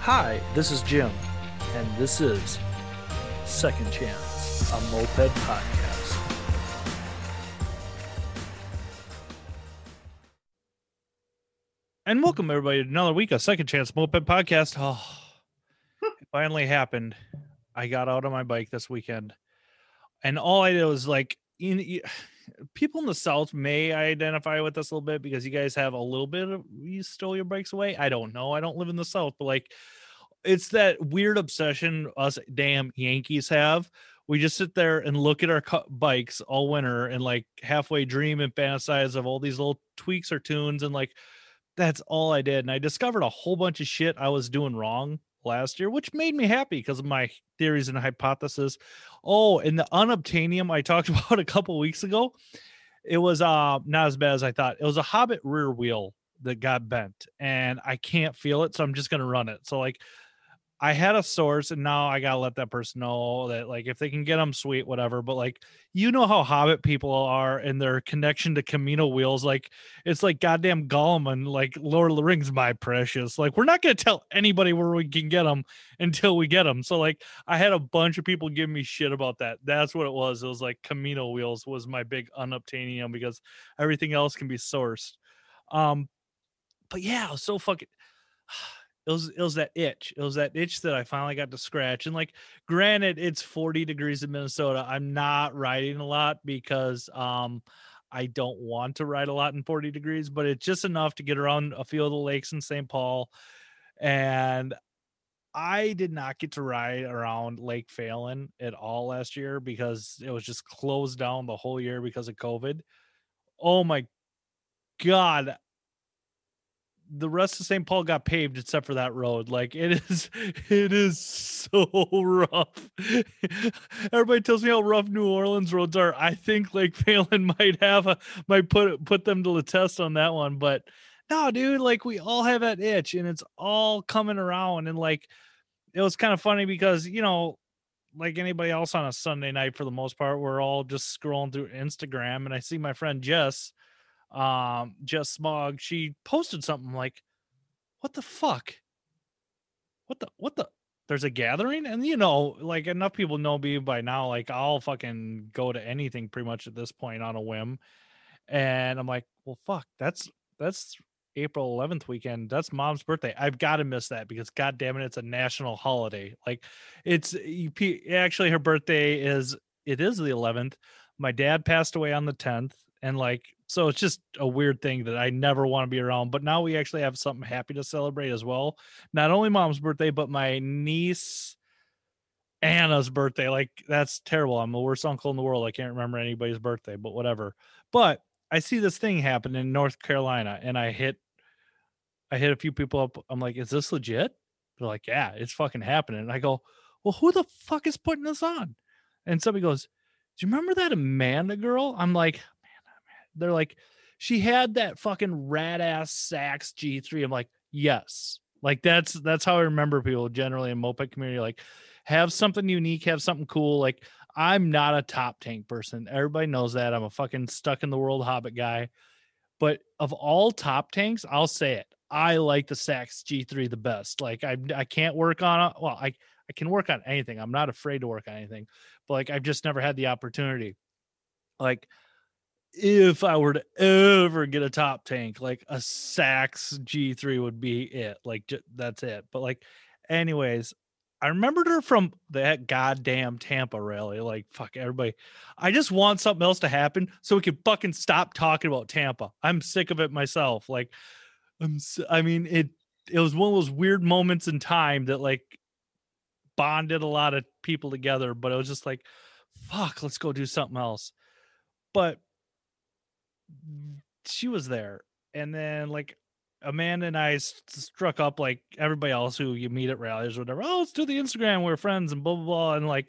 Hi, this is Jim, and this is Second Chance, a moped podcast. And welcome everybody to another week of Second Chance Moped Podcast. Oh, it finally happened. I got out on my bike this weekend, and all I did was like, you- people in the South may identify with this a little bit because you guys have a little bit of you stole your bikes away. I don't know. I don't live in the South, but like, it's that weird obsession us damn Yankees have. We just sit there and look at our cu- bikes all winter and like halfway dream and fantasize of all these little tweaks or tunes and like that's all I did. And I discovered a whole bunch of shit I was doing wrong last year, which made me happy because of my theories and hypothesis. Oh, and the unobtainium I talked about a couple weeks ago, it was uh not as bad as I thought. It was a Hobbit rear wheel that got bent, and I can't feel it, so I'm just gonna run it. So like I had a source and now I gotta let that person know that like if they can get them sweet, whatever. But like you know how Hobbit people are and their connection to Camino wheels, like it's like goddamn Gollum and like Lord of the Rings, my precious. Like we're not gonna tell anybody where we can get them until we get them. So like I had a bunch of people give me shit about that. That's what it was. It was like Camino wheels was my big unobtainium because everything else can be sourced. Um, but yeah, so fucking it was it was that itch. It was that itch that I finally got to scratch. And like granted, it's 40 degrees in Minnesota. I'm not riding a lot because um I don't want to ride a lot in 40 degrees, but it's just enough to get around a few of the lakes in St. Paul. And I did not get to ride around Lake Phalen at all last year because it was just closed down the whole year because of COVID. Oh my god, the rest of St. Paul got paved except for that road. Like it is, it is so rough. Everybody tells me how rough New Orleans roads are. I think like Phalen might have a might put put them to the test on that one. But no, dude, like we all have that itch, and it's all coming around. And like it was kind of funny because you know, like anybody else on a Sunday night, for the most part, we're all just scrolling through Instagram, and I see my friend Jess um just smog she posted something like what the fuck? What the what the there's a gathering? And you know like enough people know me by now like i'll fucking go to anything pretty much at this point on a whim. And i'm like well fuck that's that's april 11th weekend. That's mom's birthday. I've got to miss that because god damn it it's a national holiday. Like it's actually her birthday is it is the 11th my dad passed away on the 10th and like so it's just a weird thing that I never want to be around. But now we actually have something happy to celebrate as well. Not only mom's birthday, but my niece Anna's birthday. Like that's terrible. I'm the worst uncle in the world. I can't remember anybody's birthday, but whatever. But I see this thing happen in North Carolina, and I hit I hit a few people up. I'm like, is this legit? They're like, yeah, it's fucking happening. And I go, well, who the fuck is putting this on? And somebody goes, do you remember that Amanda girl? I'm like, they're like, she had that fucking rat ass Sachs G3. I'm like, yes. Like that's that's how I remember people generally in moped community. Like, have something unique, have something cool. Like, I'm not a top tank person. Everybody knows that. I'm a fucking stuck in the world hobbit guy. But of all top tanks, I'll say it. I like the Sachs G3 the best. Like I I can't work on. Well, I I can work on anything. I'm not afraid to work on anything. But like I've just never had the opportunity. Like if I were to ever get a top tank, like a Sachs G3 would be it. Like j- that's it. But like, anyways, I remembered her from that goddamn Tampa rally. Like, fuck everybody. I just want something else to happen so we can fucking stop talking about Tampa. I'm sick of it myself. Like, I'm. I mean, it. It was one of those weird moments in time that like bonded a lot of people together. But it was just like, fuck, let's go do something else. But she was there and then like amanda and I struck up like everybody else who you meet at rallies or whatever oh let's do the instagram we're friends and blah blah blah and like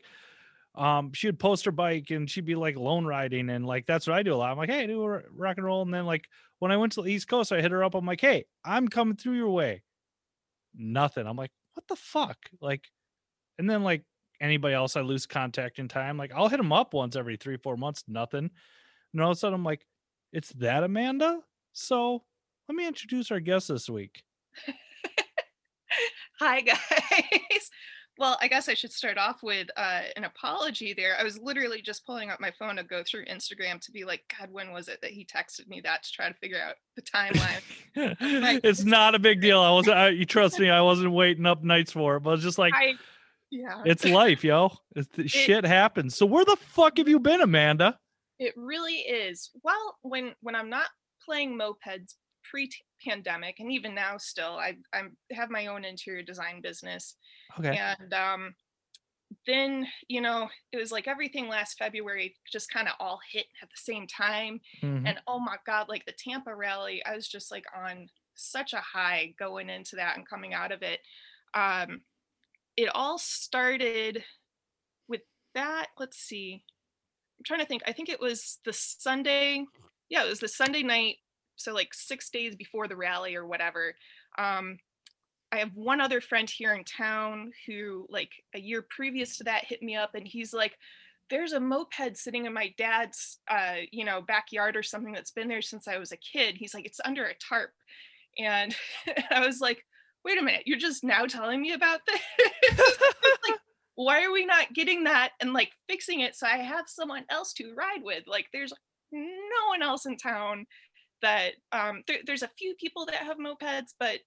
um she would post her bike and she'd be like lone riding and like that's what i do a lot. I'm like hey do rock and roll and then like when i went to the east coast i hit her up i'm like hey i'm coming through your way. Nothing. I'm like what the fuck? Like and then like anybody else i lose contact in time like i'll hit them up once every three four months nothing. And all of a sudden i'm like it's that Amanda. So let me introduce our guest this week. Hi guys. Well, I guess I should start off with uh, an apology there. I was literally just pulling up my phone to go through Instagram to be like, God, when was it that he texted me that to try to figure out the timeline? it's not a big deal. I wasn't. I, you trust me. I wasn't waiting up nights for it. But it's just like, I, yeah, it's life, yo. It's, shit happens. So where the fuck have you been, Amanda? It really is. Well, when when I'm not playing mopeds pre-pandemic and even now still i i have my own interior design business okay and um then you know it was like everything last february just kind of all hit at the same time mm-hmm. and oh my god like the tampa rally i was just like on such a high going into that and coming out of it um it all started with that let's see i'm trying to think i think it was the sunday yeah it was the sunday night so like six days before the rally or whatever um, i have one other friend here in town who like a year previous to that hit me up and he's like there's a moped sitting in my dad's uh, you know backyard or something that's been there since i was a kid. He's like it's under a tarp. And i was like wait a minute you're just now telling me about this? Like why are we not getting that and like fixing it so i have someone else to ride with like there's no one else in town that um, there, there's a few people that have mopeds, but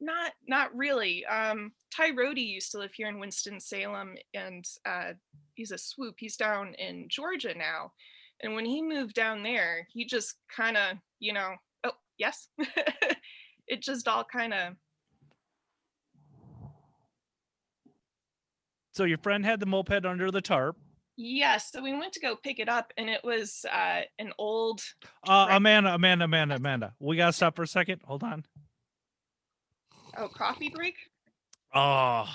not not really. Um, Ty Rody used to live here in Winston Salem, and uh, he's a swoop. He's down in Georgia now, and when he moved down there, he just kind of, you know, oh yes, it just all kind of. So your friend had the moped under the tarp. Yes, so we went to go pick it up, and it was uh, an old. Uh, Amanda, Amanda, Amanda, Amanda. We gotta stop for a second. Hold on. Oh, coffee break. Oh,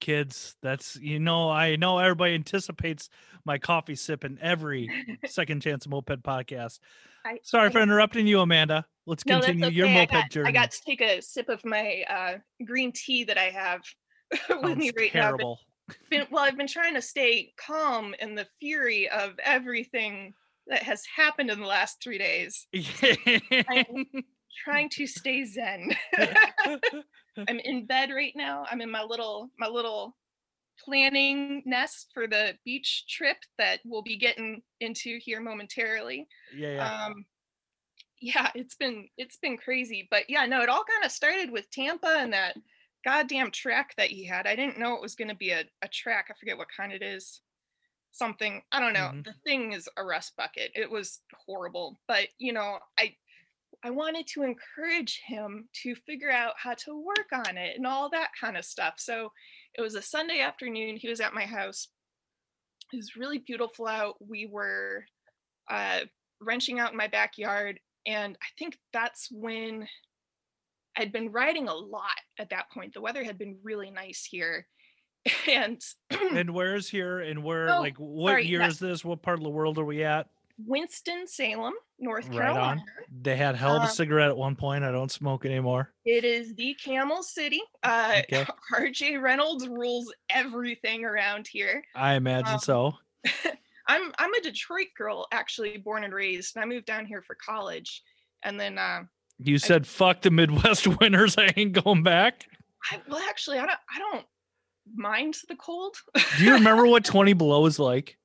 kids, that's you know I know everybody anticipates my coffee sip in every second chance moped podcast. I, Sorry I, for interrupting you, Amanda. Let's no, continue okay. your moped I got, journey. I got to take a sip of my uh, green tea that I have with Sounds me right terrible. now been well i've been trying to stay calm in the fury of everything that has happened in the last three days. I'm trying to stay zen. I'm in bed right now. I'm in my little my little planning nest for the beach trip that we'll be getting into here momentarily. Yeah, yeah. um yeah it's been it's been crazy. But yeah no it all kind of started with tampa and that goddamn track that he had. I didn't know it was going to be a, a track. I forget what kind it is. Something, I don't know. Mm-hmm. The thing is a rust bucket. It was horrible. But, you know, I I wanted to encourage him to figure out how to work on it and all that kind of stuff. So it was a Sunday afternoon. He was at my house. It was really beautiful out. We were uh, wrenching out in my backyard. And I think that's when I'd been riding a lot at that point. The weather had been really nice here. And and where's here and where oh, like what sorry, year yes. is this? What part of the world are we at? Winston Salem, North Carolina. On. They had held um, a cigarette at one point. I don't smoke anymore. It is the Camel City. Uh okay. RJ Reynolds rules everything around here. I imagine um, so. I'm I'm a Detroit girl, actually born and raised, and I moved down here for college. And then uh, you said I, fuck the Midwest winters. I ain't going back. I, well, actually, I don't. I don't mind the cold. Do you remember what twenty below is like?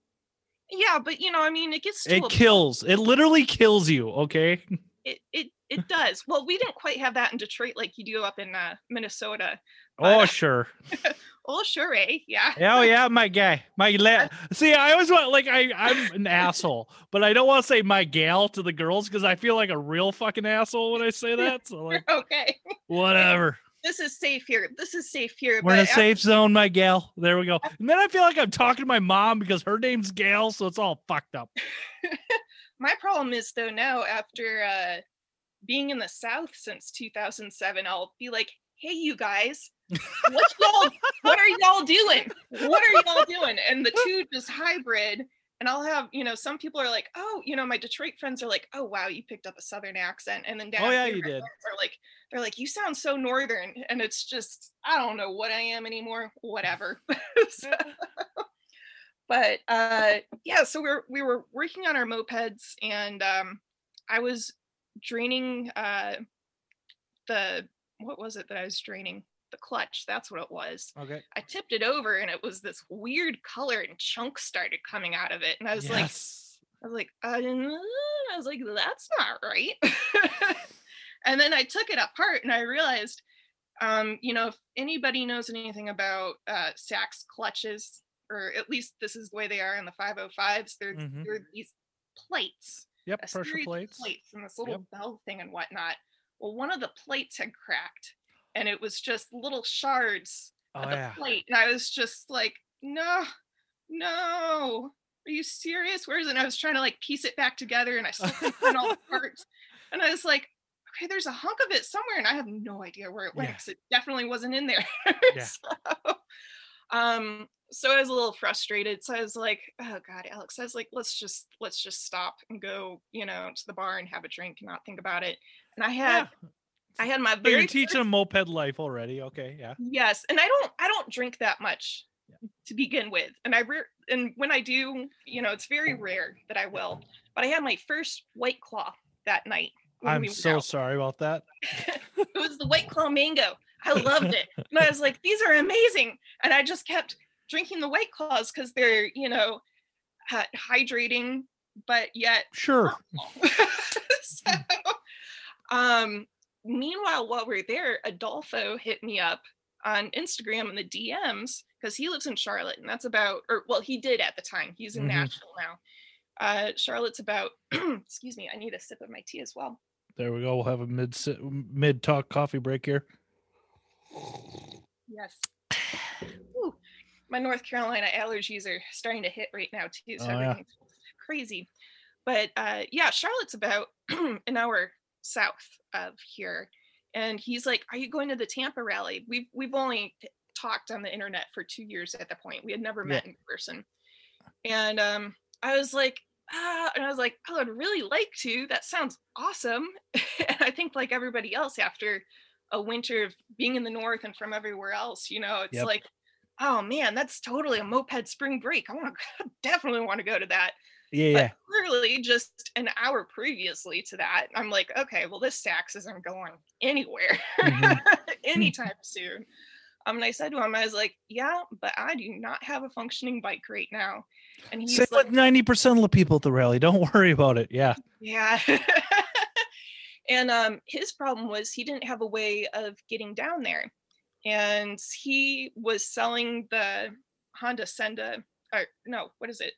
Yeah, but you know, I mean, it gets. It kills. Point. It literally kills you. Okay. It it it does. Well, we didn't quite have that in Detroit like you do up in uh, Minnesota. But, oh sure. oh sure, eh? Yeah. Oh yeah, my guy, my la- See, I always want like I I'm an asshole, but I don't want to say my gal to the girls because I feel like a real fucking asshole when I say that. So like, okay, whatever. This is safe here. This is safe here. We're in a safe zone, my gal. There we go. And then I feel like I'm talking to my mom because her name's Gail, so it's all fucked up. my problem is though now after uh being in the South since 2007, I'll be like, hey, you guys, what y'all, what are y'all doing? What are y'all doing? And the two just hybrid. And I'll have, you know, some people are like, oh, you know, my Detroit friends are like, oh, wow, you picked up a Southern accent. And then down oh, yeah, you did. Are like, they're like, you sound so Northern. And it's just, I don't know what I am anymore. Whatever. so, but uh, yeah, so we're we were working on our mopeds, and um, I was draining uh, the what was it that I was draining? The clutch. That's what it was. Okay. I tipped it over and it was this weird color and chunks started coming out of it. And I was like, I was like, uh, I was like, that's not right. and then I took it apart and I realized, um, you know, if anybody knows anything about uh, Sachs clutches, or at least this is the way they are in the 505s, they're, Mhm. they're these plates, Yep. Pressure plates. plates, and this little bell thing and whatnot. Well, one of the plates had cracked, and it was just little shards Oh of the yeah. plate. And I was just like, no, no. Are you serious? Where is it? And I was trying to like piece it back together and I still couldn't all the parts. And I was like, okay, there's a hunk of it somewhere. And I have no idea where it went Yeah. 'cause it definitely wasn't in there. Yeah. so, um, so I was a little frustrated. So I was like, oh God, Alex, I was like, let's just let's just stop and go, you know, to the bar and have a drink and not think about it. And I had Yeah. I had my So very you're teaching a moped life already. Okay. Yeah. Yes, and I don't I don't drink that much Yeah. to begin with, and I re- and when I do, you know, it's very rare that I will. But I had my first White Claw that night. I'm we so out. sorry about that. It was the White Claw mango. I loved it, and I was like, these are amazing. And I just kept drinking the White Claws because they're you know hy- hydrating, but yet Sure. so, um, meanwhile, while we're there, Adolfo hit me up on Instagram in the DMs because he lives in Charlotte, and that's about, or well, he did at the time. He's in Mhm. Nashville now. Uh, Charlotte's about, excuse me, I need a sip of my tea as well. There we go. We'll have a mid mid talk coffee break here. Yes. Whew. My North Carolina allergies are starting to hit right now too, so Oh, yeah. crazy. But uh, yeah, Charlotte's about an hour south of here, and he's like, "Are you going to the Tampa rally?" We've we've only talked on the internet for two years at the point. We had never Yeah. met in person, and um, I was like, ah, and I was like, Oh, I would really like to. That sounds awesome. and I think like everybody else after a winter of being in the north and from everywhere else, you know, it's Yep. like, oh man, that's totally a moped spring break. I want to definitely want to go to that. Yeah. But Yeah. clearly, just an hour previously to that, I'm like, okay, well, this Sachs isn't going anywhere Mhm. anytime soon. Um, and I said to him, I was like, yeah, but I do not have a functioning bike right now. And he's Same like, with ninety percent of the people at the rally. Don't worry about it. Yeah. yeah. and um, his problem was he didn't have a way of getting down there. And he was selling the Honda Senda, or no, what is it?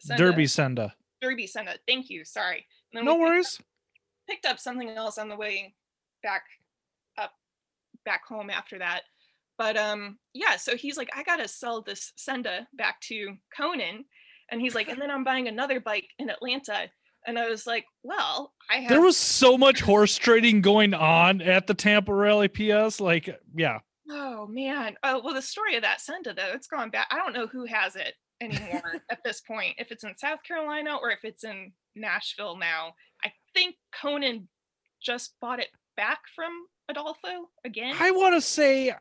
Senda- Derbi Senda. Derbi Senda. Thank you. Sorry. No we picked- worries. Picked up something else on the way back up, back home after that. But um, yeah. So he's like, I gotta sell this Senda back to Conan, and he's like, and then I'm buying another bike in Atlanta. And I was like, well, I have. There was so much horse trading going on at the Tampa Rally. PS. Like, yeah. Oh man. Oh well, the story of that Senda though, it's gone back. I don't know who has it anymore at this point. If it's in South Carolina or if it's in Nashville now. I think Conan just bought it back from Adolfo again. I want to say,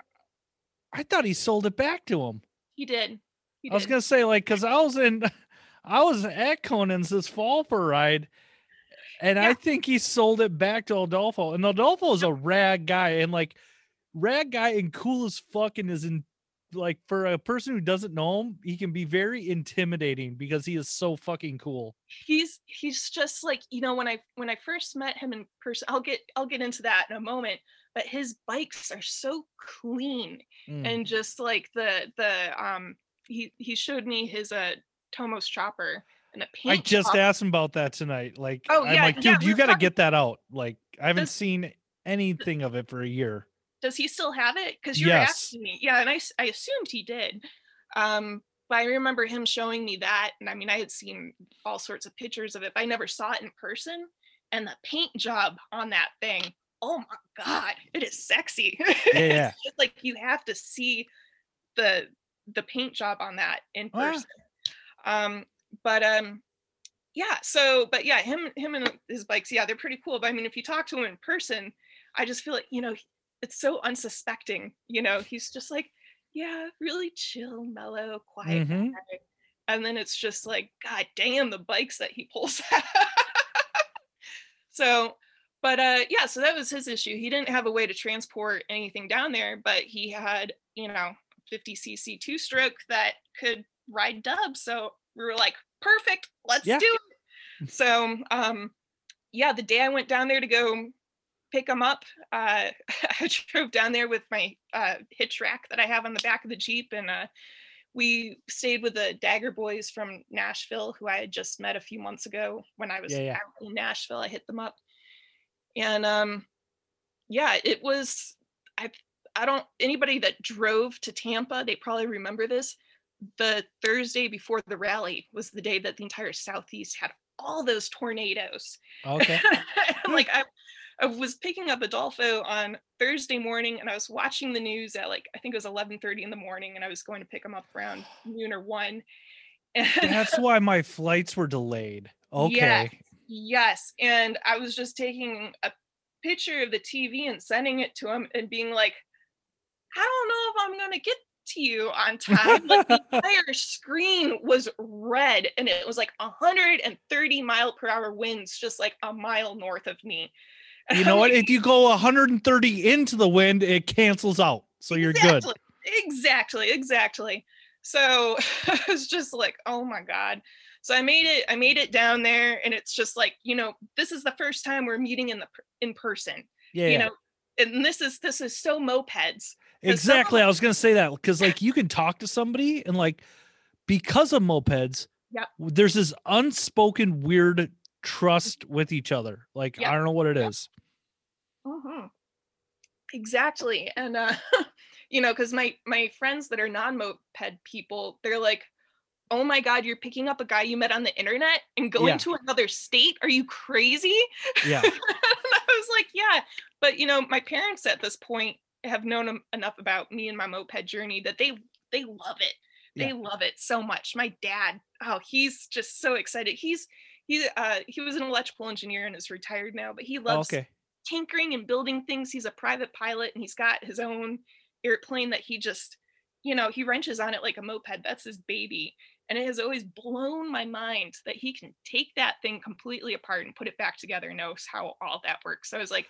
I thought he sold it back to him. he did. He I was gonna say like because I was in, I was at Conan's this fall for a ride, and I think he sold it back to Adolfo. And Adolfo is a rad guy, and like rad guy and cool as fucking is in like for a person who doesn't know him, he can be very intimidating because he is so fucking cool. he's he's just like you know when i when i first met him in person i'll get i'll get into that in a moment but his bikes are so clean Mm. and just like the the um he he showed me his uh tomos chopper and a I just job. asked him about that tonight. Like, Oh, I'm yeah, like, dude, we you got to talking- get that out. Like, I haven't Does- seen anything of it for a year. Does he still have it? Because you were Yes. asking me. Yeah and I, I assumed he did. Um but i remember him showing me that and i mean i had seen all sorts of pictures of it but i never saw it in person and the paint job on that thing oh my god it is sexy. Yeah, yeah. it's just like you have to see the the paint job on that in person. Um but um yeah so but yeah him him and his bikes yeah they're pretty cool but i mean if you talk to him in person i just feel like you know it's so unsuspecting you know he's just like yeah really chill mellow quiet Mhm. guy. and then it's just like god damn the bikes that he pulls out so but uh yeah so that was his issue he didn't have a way to transport anything down there but he had you know 50 cc two stroke that could ride dubs so we were like perfect let's Yeah. do it so um yeah the day i went down there to go pick them up uh i drove down there with my uh hitch rack that i have on the back of the jeep and uh we stayed with the dagger boys from nashville who i had just met a few months ago when i was Yeah, yeah. in nashville i hit them up and um yeah it was i i don't anybody that drove to tampa they probably remember this the thursday before the rally was the day that the entire southeast had all those tornadoes Okay. Like I, I was picking up adolfo on thursday morning and i was watching the news at like i think it was 11.30 in the morning and i was going to pick him up around noon or one and That's why my flights were delayed. Okay. Yeah. Yes. And I was just taking a picture of the TV and sending it to him and being like, I don't know if I'm going to get to you on time. Like the entire screen was red and it was like 130 mile per hour winds, just like a mile north of me. You know what? If you go 130 into the wind, it cancels out. So you're good. exactly, Exactly, exactly. So I was just like, oh my God. So I made it, I made it down there and it's just like, you know, this is the first time we're meeting in the in person. Yeah. You know, and this is this is so mopeds. Exactly. I was gonna say that because like you can talk to somebody and like because of mopeds, Yeah. there's this unspoken weird trust with each other. Like Yeah. I don't know what it is. Mhm. Exactly. And uh you know, cuz my my friends that are non-moped people, they're like, "Oh my god, you're picking up a guy you met on the internet and going Yeah. to another state? Are you crazy?" Yeah. I was like, "Yeah." But you know, my parents at this point have known enough about me and my moped journey that they they love it. They love it so much. My dad, oh, he's just so excited. He's he uh he was an electrical engineer and is retired now, but he Oh, loves okay. tinkering and building things. He's a private pilot and he's got his own airplane that he just, you know, he wrenches on it like a moped. That's his baby. And it has always blown my mind that he can take that thing completely apart and put it back together and knows how all that works. So I was like,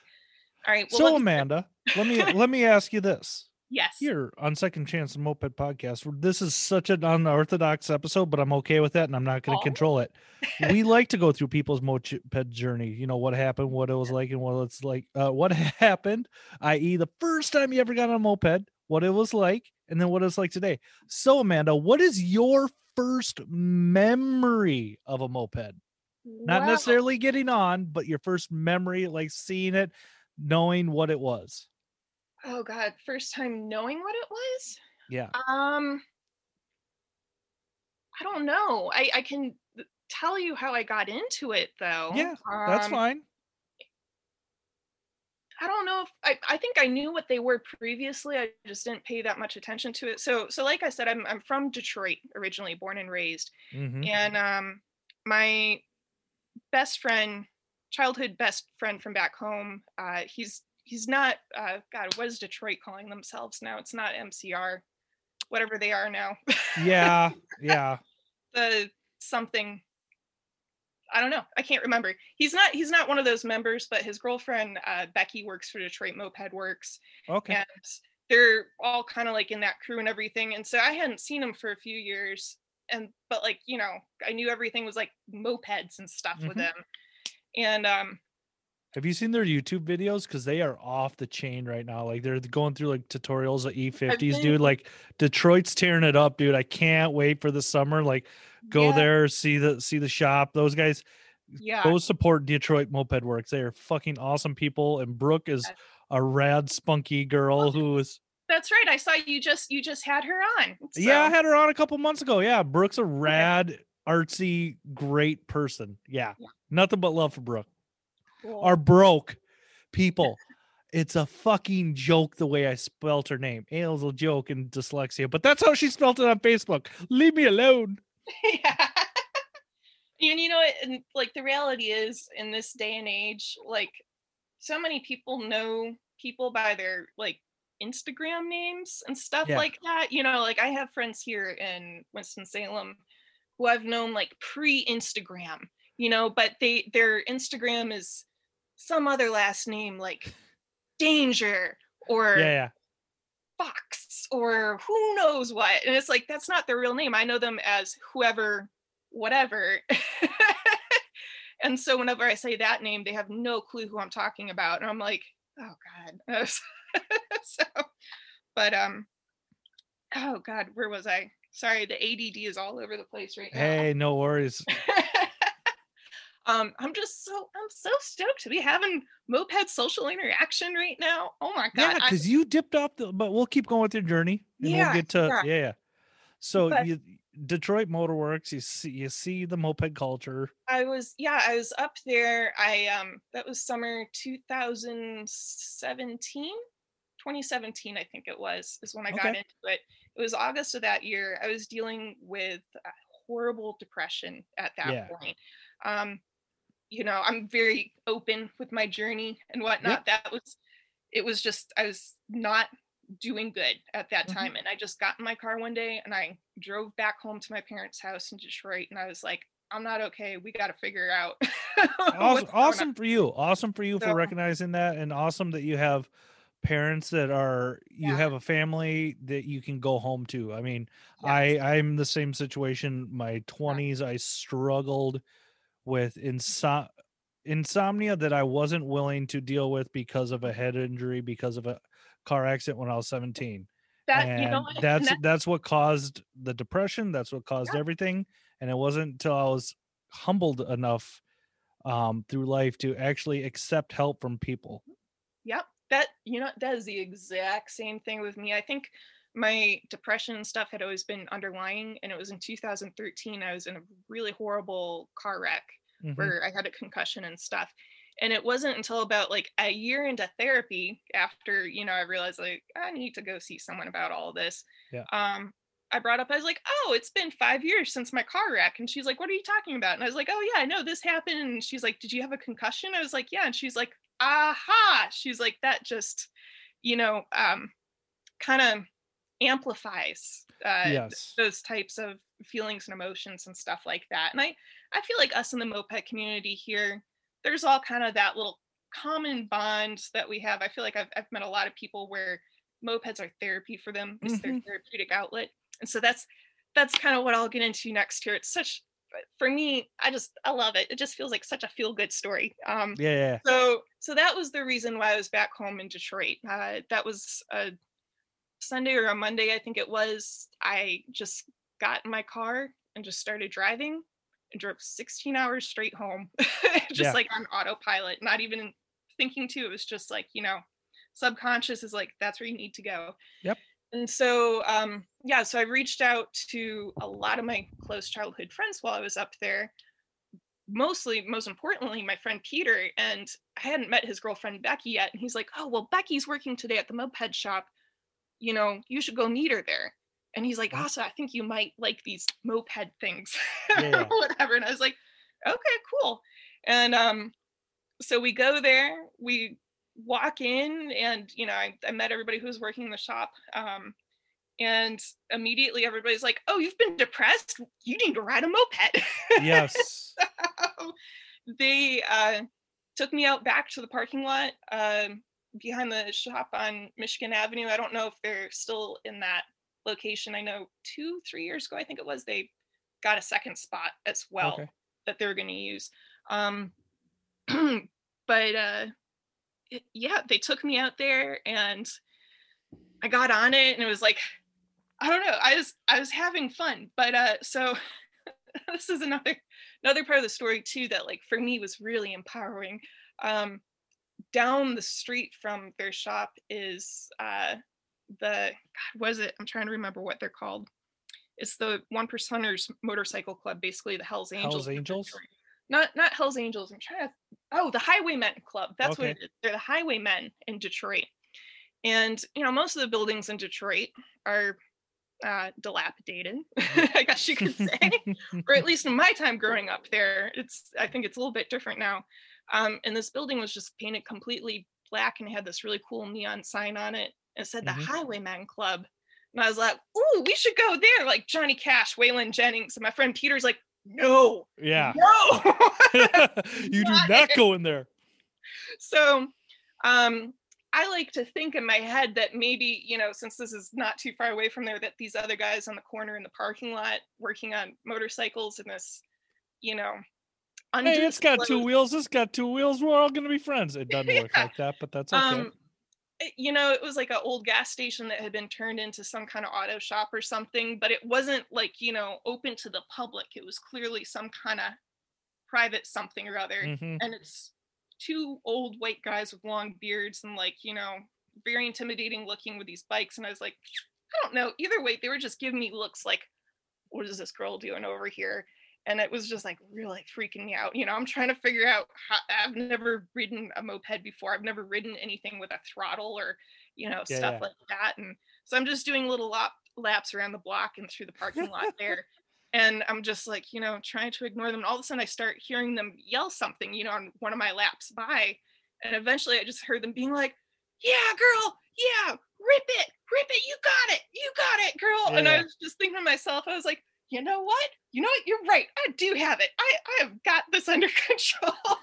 all right, well, so let's- Amanda, let me let me ask you this. Yes. Here on Second Chance Moped Podcast, this is such an unorthodox episode, but I'm okay with that and I'm not going to Oh. control it. we like to go through people's moped journey. You know what happened, what it was like, and what it's like. Uh, what happened, i.e., the first time you ever got on a moped, what it was like, and then what it's like today. So, Amanda, what is your first memory of a moped? Not necessarily getting on, but your first memory, like seeing it, knowing what it was. Oh God, first time knowing what it was? Yeah. Um I don't know. I I can tell you how I got into it though. Yeah, That's Um, fine. I don't know if I, I think I knew what they were previously. I just didn't pay that much attention to it. So so like I said, I'm I'm from Detroit originally, born and raised. Mhm. And um my best friend, childhood best friend from back home, uh he's he's not uh God, what is Detroit calling themselves now? It's not MCR, whatever they are now. Yeah. Yeah. the something I don't know. I can't remember. He's not he's not one of those members, but his girlfriend uh, Becky works for Detroit Moped Works, Okay. and they're all kind of like in that crew and everything. And so I hadn't seen him for a few years, and but like you know, I knew everything was like mopeds and stuff with Mhm. him. And um, Have you seen their YouTube videos? Because they are off the chain right now. Like they're going through like tutorials of E50s, been- dude. Like Detroit's tearing it up, dude. I can't wait for the summer. Like go yeah, there, see the see the shop. Those guys Yeah, go support Detroit Moped Works. They are fucking awesome people. And Brooke is a rad spunky girl who is that's right. I saw you just you just had her on. yeah, I had her on a couple months ago. Yeah, Brooke's a rad, artsy, great person. Yeah. Yeah. Nothing but love for Brooke. Cool. are broke people. It's a fucking joke the way I spelt her name. Ale's a joke and dyslexia, but that's how she spelt it on Facebook. Leave me alone. yeah. and you know? And like the reality is, in this day and age, like so many people know people by their like Instagram names and stuff Yeah. like that. You know, like I have friends here in Winston Salem who I've known like pre-Instagram. You know, but they their Instagram is some other last name like Danger or Yeah, yeah. Fox or who knows what. And it's like, that's not their real name. I know them as whoever, whatever. and so whenever I say that name, they have no clue who I'm talking about. And I'm like, oh God. so, but, um, oh God, where was I? Sorry, the ADD is all over the place right now. Hey, no worries. um, I'm just so I'm so stoked to be having moped social interaction right now. Oh my god! Yeah, because you dipped off the but we'll keep going with your journey and Yeah, we'll get to yeah. yeah. So But- you Detroit Motorworks, you see you see the moped culture. I was yeah, I was up there. I um that was summer 2017. 2017 I think it was is when I got into it. It was August of that year. I was dealing with horrible depression at that Yeah. point. Um you know, I'm very open with my journey and whatnot. That was it was just I was not doing good at that Mhm. time and I just got in my car one day and I drove back home to my parents' house in Detroit and I was like I'm not okay. We got to figure out. Awesome, awesome for you. Awesome for you for recognizing that and awesome that you have parents that are you Yeah. have a family that you can go home to. I mean, Yes. I I'm the same situation. My 20s I struggled with inso- insomnia that I wasn't willing to deal with because of a head injury because of a car accident when I was 17. that and you know what? And that's that's what caused the depression, that's what caused Yeah. everything. And it wasn't until I was humbled enough um through life to actually accept help from people. Yep. That you know that is the exact same thing with me. I think my depression and stuff had always been underlying and it was in 2013 I was in a really horrible car wreck Mhm. where I had a concussion and stuff. And it wasn't until about like a year into therapy after, you know, I realized like I need to go see someone about all this. Yeah. Um I brought up, I was like, oh, it's been five years since my car wreck. And she's like, what are you talking about? And I was like, oh, yeah, I know this happened. And she's like, did you have a concussion? I was like, yeah. And she's like, aha. She's like, that just, you know, um, kind of amplifies uh, yes. those types of feelings and emotions and stuff like that. And I, I feel like us in the moped community here, there's all kind of that little common bond that we have. I feel like I've, I've met a lot of people where mopeds are therapy for them. It's their Mhm. therapeutic outlet. And so that's, that's kind of what I'll get into next here. It's such, for me, I just, I love it. It just feels like such a feel good story. Um, Yeah, yeah. so so that was the reason why I was back home in Detroit. Uh, that was a Sunday or a Monday, I think it was. I just got in my car and just started driving and drove 16 hours straight home, just Yeah. like on autopilot, not even thinking to. It was just like, you know, subconscious is like, that's where you need to go. Yep. And so, um, yeah, so I reached out to a lot of my close childhood friends while I was up there mostly most importantly my friend peter and i hadn't met his girlfriend becky yet and he's like oh well becky's working today at the moped shop you know you should go meet her there. And he's like Wow. also i think you might like these moped things. Yeah, or whatever. And i was like okay cool. And um so we go there we walk in and you know i, I met everybody who was working in the shop um and immediately everybody's like oh you've been depressed? You need to ride a moped. Yes. they uh, took me out back to the parking lot um, behind the shop on Michigan Avenue. I don't know if they're still in that location. I know two, three years ago, I think it was, they got a second spot as well Okay. that they're going to use. Um, but uh, it- yeah, they took me out there and I got on it and it was like, I don't know, I was I was having fun. But uh, so this is another another part of the story too that like for me was really empowering. Um, down the street from their shop is uh, the God, was it? I'm trying to remember what they're called. It's the one percenters motorcycle club, basically the Hell's Angels. Hells Angels? Not not Hell's Angels. I'm trying to. Oh, the Highwaymen Club. That's what it is. They're the Highwaymen in Detroit. And you know, most of the buildings in Detroit are uh, dilapidated, I guess you could say or at least in my time growing up there it's i think it's a little bit different now um, and this building was just painted completely black and had this really cool neon sign on it it said Mhm. the highwayman club and i was like ooh we should go there like johnny cash waylon jennings and my friend peter's like no yeah. no you do Not go in there. so um I like to think in my head that maybe, you know, since this is not too far away from there, that these other guys on the corner in the parking lot working on motorcycles in this, you know, hey, it's got two wheels. It's got two wheels. We're all gonna be friends. It doesn't yeah. work like that, but that's okay. Um, you know, it was like an old gas station that had been turned into some kind of auto shop or something, but it wasn't like, you know, open to the public. It was clearly some kind of private something or other. Mm-hmm. And it's two old white guys with long beards and like you know very intimidating looking with these bikes and i was like i don't know either way they were just giving me looks like what is this girl doing over here and it was just like really freaking me out you know i'm trying to figure out how i've never ridden a moped before i've never ridden anything with a throttle or you know yeah, stuff yeah. like that and so i'm just doing little lap, laps around the block and through the parking lot there and I'm just like, you know, trying to ignore them. And all of a sudden I start hearing them yell something, you know, on one of my laps by. And eventually I just heard them being like, yeah, girl, yeah, rip it, rip it, you got it, you got it, girl. Yeah. And I was just thinking to myself, I was like, you know what? You know what? You're right. I do have it. I, I have got this under control.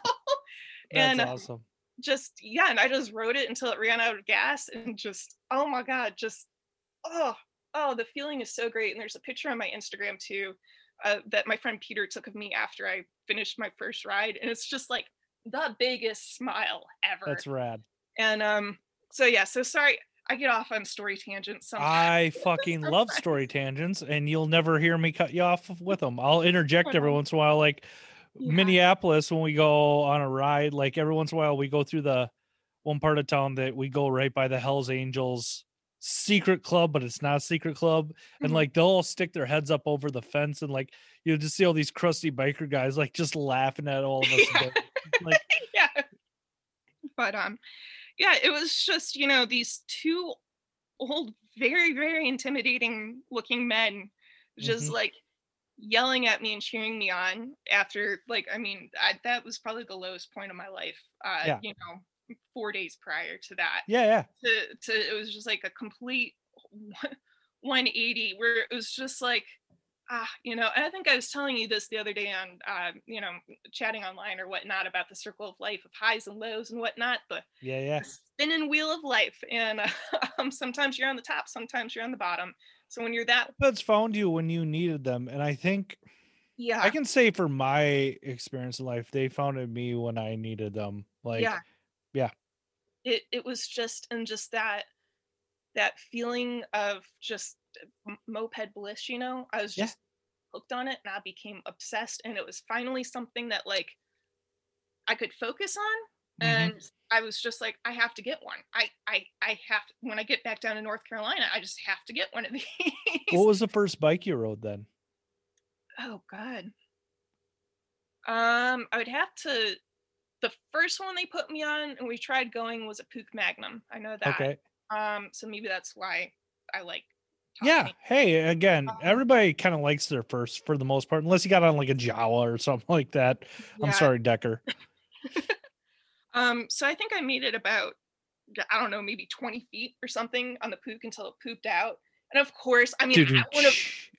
and That's awesome. Just yeah, and I just rode it until it ran out of gas and just oh my god, just oh oh, the feeling is so great. And there's a picture on my Instagram too uh, that my friend Peter took of me after I finished my first ride. And it's just like the biggest smile ever. That's rad. And um, so yeah, so sorry. I get off on story tangents. Sometimes. I fucking love story tangents, and you'll never hear me cut you off with them. I'll interject every once in a while, like yeah. Minneapolis when we go on a ride. Like every once in a while, we go through the one part of town that we go right by the Hell's Angels secret club, but it's not a secret club. And mm-hmm. like they'll all stick their heads up over the fence and like you just see all these crusty biker guys like just laughing at all of us. Yeah. like, yeah. But um yeah, it was just, you know, these two old, very, very intimidating looking men just mm-hmm. like yelling at me and cheering me on after like i mean I, that was probably the lowest point of my life uh yeah. you know four days prior to that. Yeah, yeah. To, to it was just like a complete 180 where it was just like ah, you know, and I think I was telling you this the other day on, uh, you know, chatting online or whatnot about the circle of life of highs and lows and whatnot. The yeah, yeah, spinning wheel of life, and uh, um, sometimes you're on the top, sometimes you're on the bottom. So when you're that, that's found you when you needed them, and I think, yeah, I can say for my experience in life, they founded me when I needed them. Like, yeah, yeah it it was just and just that that feeling of just moped bliss you know i was just yeah. hooked on it and i became obsessed and it was finally something that like i could focus on mm-hmm. and i was just like i have to get one i i i have when i get back down to north carolina i just have to get one of these what was the first bike you rode then oh god um i would have to the first one they put me on and we tried going was a Puch Magnum. I know that. Okay. Um, so maybe that's why I like. Yeah. Hey, again, um, everybody kind of likes their first for the most part, unless you got on like a Jawa or something like that. Yeah. I'm sorry, Decker. um, so I think I made it about I don't know, maybe 20 feet or something on the Puch until it pooped out. And of course, I mean, I would have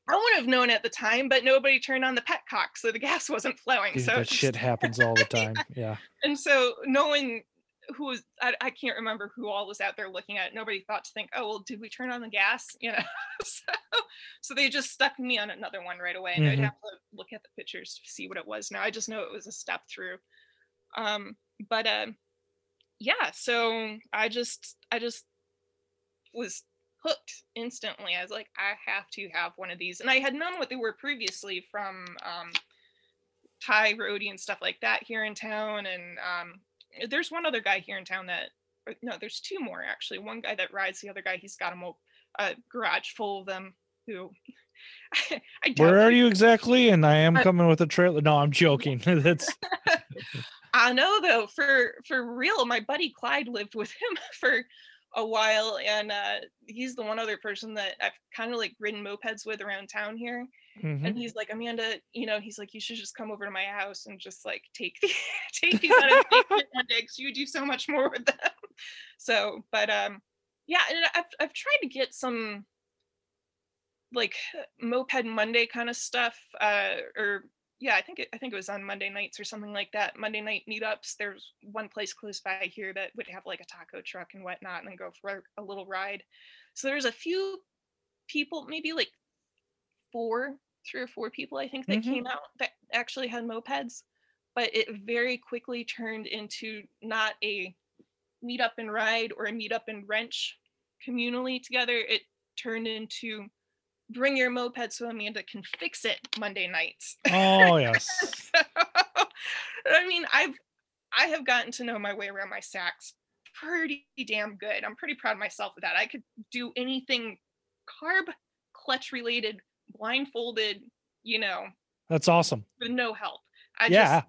I would have known at the time, but nobody turned on the petcock, so the gas wasn't flowing. Dude, so that shit happens all the time. yeah. And so no one who was I, I, can't remember who all was out there looking at it. Nobody thought to think, oh well, did we turn on the gas? You know. so so they just stuck me on another one right away. And mm-hmm. I'd have to look at the pictures to see what it was. Now I just know it was a step through. Um, but uh, yeah, so I just I just was hooked instantly. I was like, I have to have one of these. And I had known what they were previously from um, Ty Roadie and stuff like that here in town. And um, there's one other guy here in town that, no, there's two more actually. One guy that rides, the other guy, he's got a, a garage full of them who. I Where are you exactly? And I am uh, coming with a trailer. No, I'm joking. That's. I know though, for for real, my buddy Clyde lived with him for a while and uh, he's the one other person that I've kind of like ridden mopeds with around town here. Mm-hmm. And he's like, Amanda, you know, he's like, you should just come over to my house and just like take the, take these out of one day because you do so much more with them. So, but um, yeah, and I've I've tried to get some like moped Monday kind of stuff, uh, or yeah, I think it, I think it was on Monday nights or something like that. Monday night meetups. There's one place close by here that would have like a taco truck and whatnot, and then go for a little ride. So there's a few people, maybe like four, three or four people, I think, that Mhm. came out that actually had mopeds. But it very quickly turned into not a meet up and ride or a meet up and wrench communally together. It turned into bring your moped so Amanda can fix it Monday nights. Oh yes. So, I mean, I've I have gotten to know my way around my Sachs pretty damn good. I'm pretty proud of myself with that. I could do anything carb clutch related, blindfolded, you know, That's awesome. with no help. I yeah.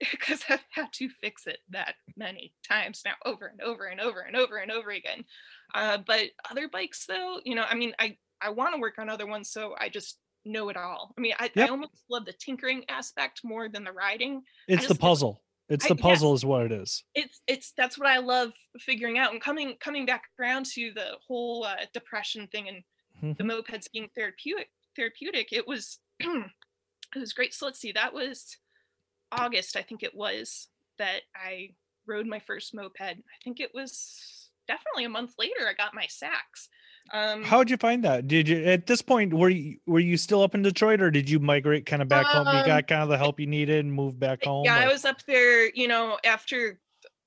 just because I've had to fix it that many times now, over and over and over and over and over again. Uh, but other bikes, though, you know, I mean, I I want to work on other ones, so I just know it all. I mean, I, I almost love the tinkering aspect more than the riding. It's the puzzle. It's the yes. puzzle is what it is. It's it's that's what I love figuring out and coming coming back around to the whole uh, depression thing and Mhm. the mopeds being therapeutic. Therapeutic. It was it was great. So let's see. That was August, I think it was that I rode my first moped. I think it was definitely a month later. I got my Sachs. Um, How'd you find that? Did you at this point were you were you still up in Detroit or did you migrate kind of back home? You Um, got kind of the help you needed and moved back home. yeah, I was up there. You know, after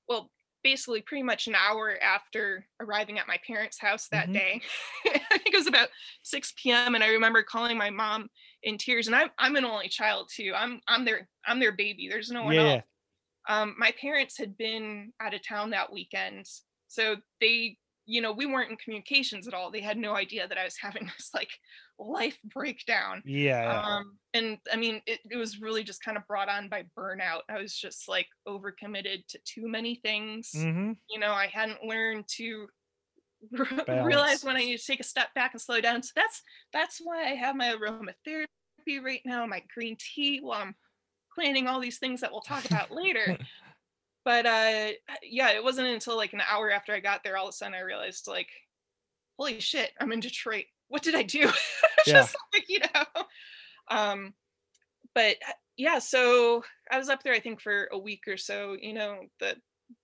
well, basically pretty much an hour after arriving at my parents' house that Mhm. day. I think it was about 6 p.m. and I remember calling my mom in tears. And I'm I'm an only child too. I'm I'm their I'm their baby. There's no one yeah, else. um, my parents had been out of town that weekend so they you know we weren't in communications at all. They had no idea that i was having this like life breakdown. Yeah, um, and i mean it, it was really just kind of brought on by burnout. I was just like overcommitted to too many things. Hmm you know i hadn't learned to re- realize when i need to take a step back and slow down. So that's that's why i have my aromatherapy right now my green tea while i'm planning all these things that we'll talk about later but uh yeah it wasn't until like an hour after i got there all of a sudden i realized like holy shit i'm in detroit. What did i do? Just like you know? Um but uh, yeah so i was up there i think for a week or so you know that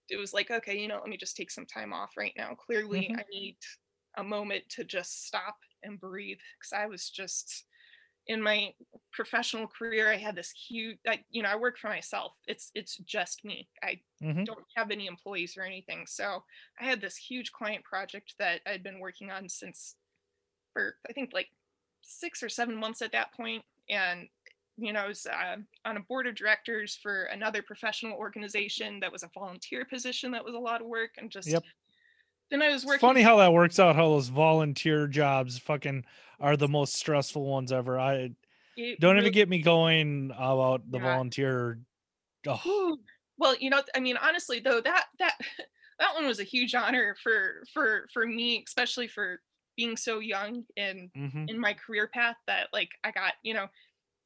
it was like okay you know let me just take some time off right now. Clearly Mhm. i need a moment to just stop and breathe. Because i was just in my professional career i had this huge I, you know i work for myself. It's it's just me. I hmm don't have any employees or anything. So i had this huge client project that i'd been working on since for i think like six or seven months at that point. And you know i was uh, on a board of directors for another professional organization that was a volunteer position that was a lot of work and just Yep. Then i was working funny how that works out. How those volunteer jobs fucking are the most stressful ones ever. I it don't really- even get me going about the Yeah. volunteer. Oh, Well, you know, I mean, honestly, though, that that that one was a huge honor for for for me, especially for being so young in mhm. in my career path. That like I got, you know,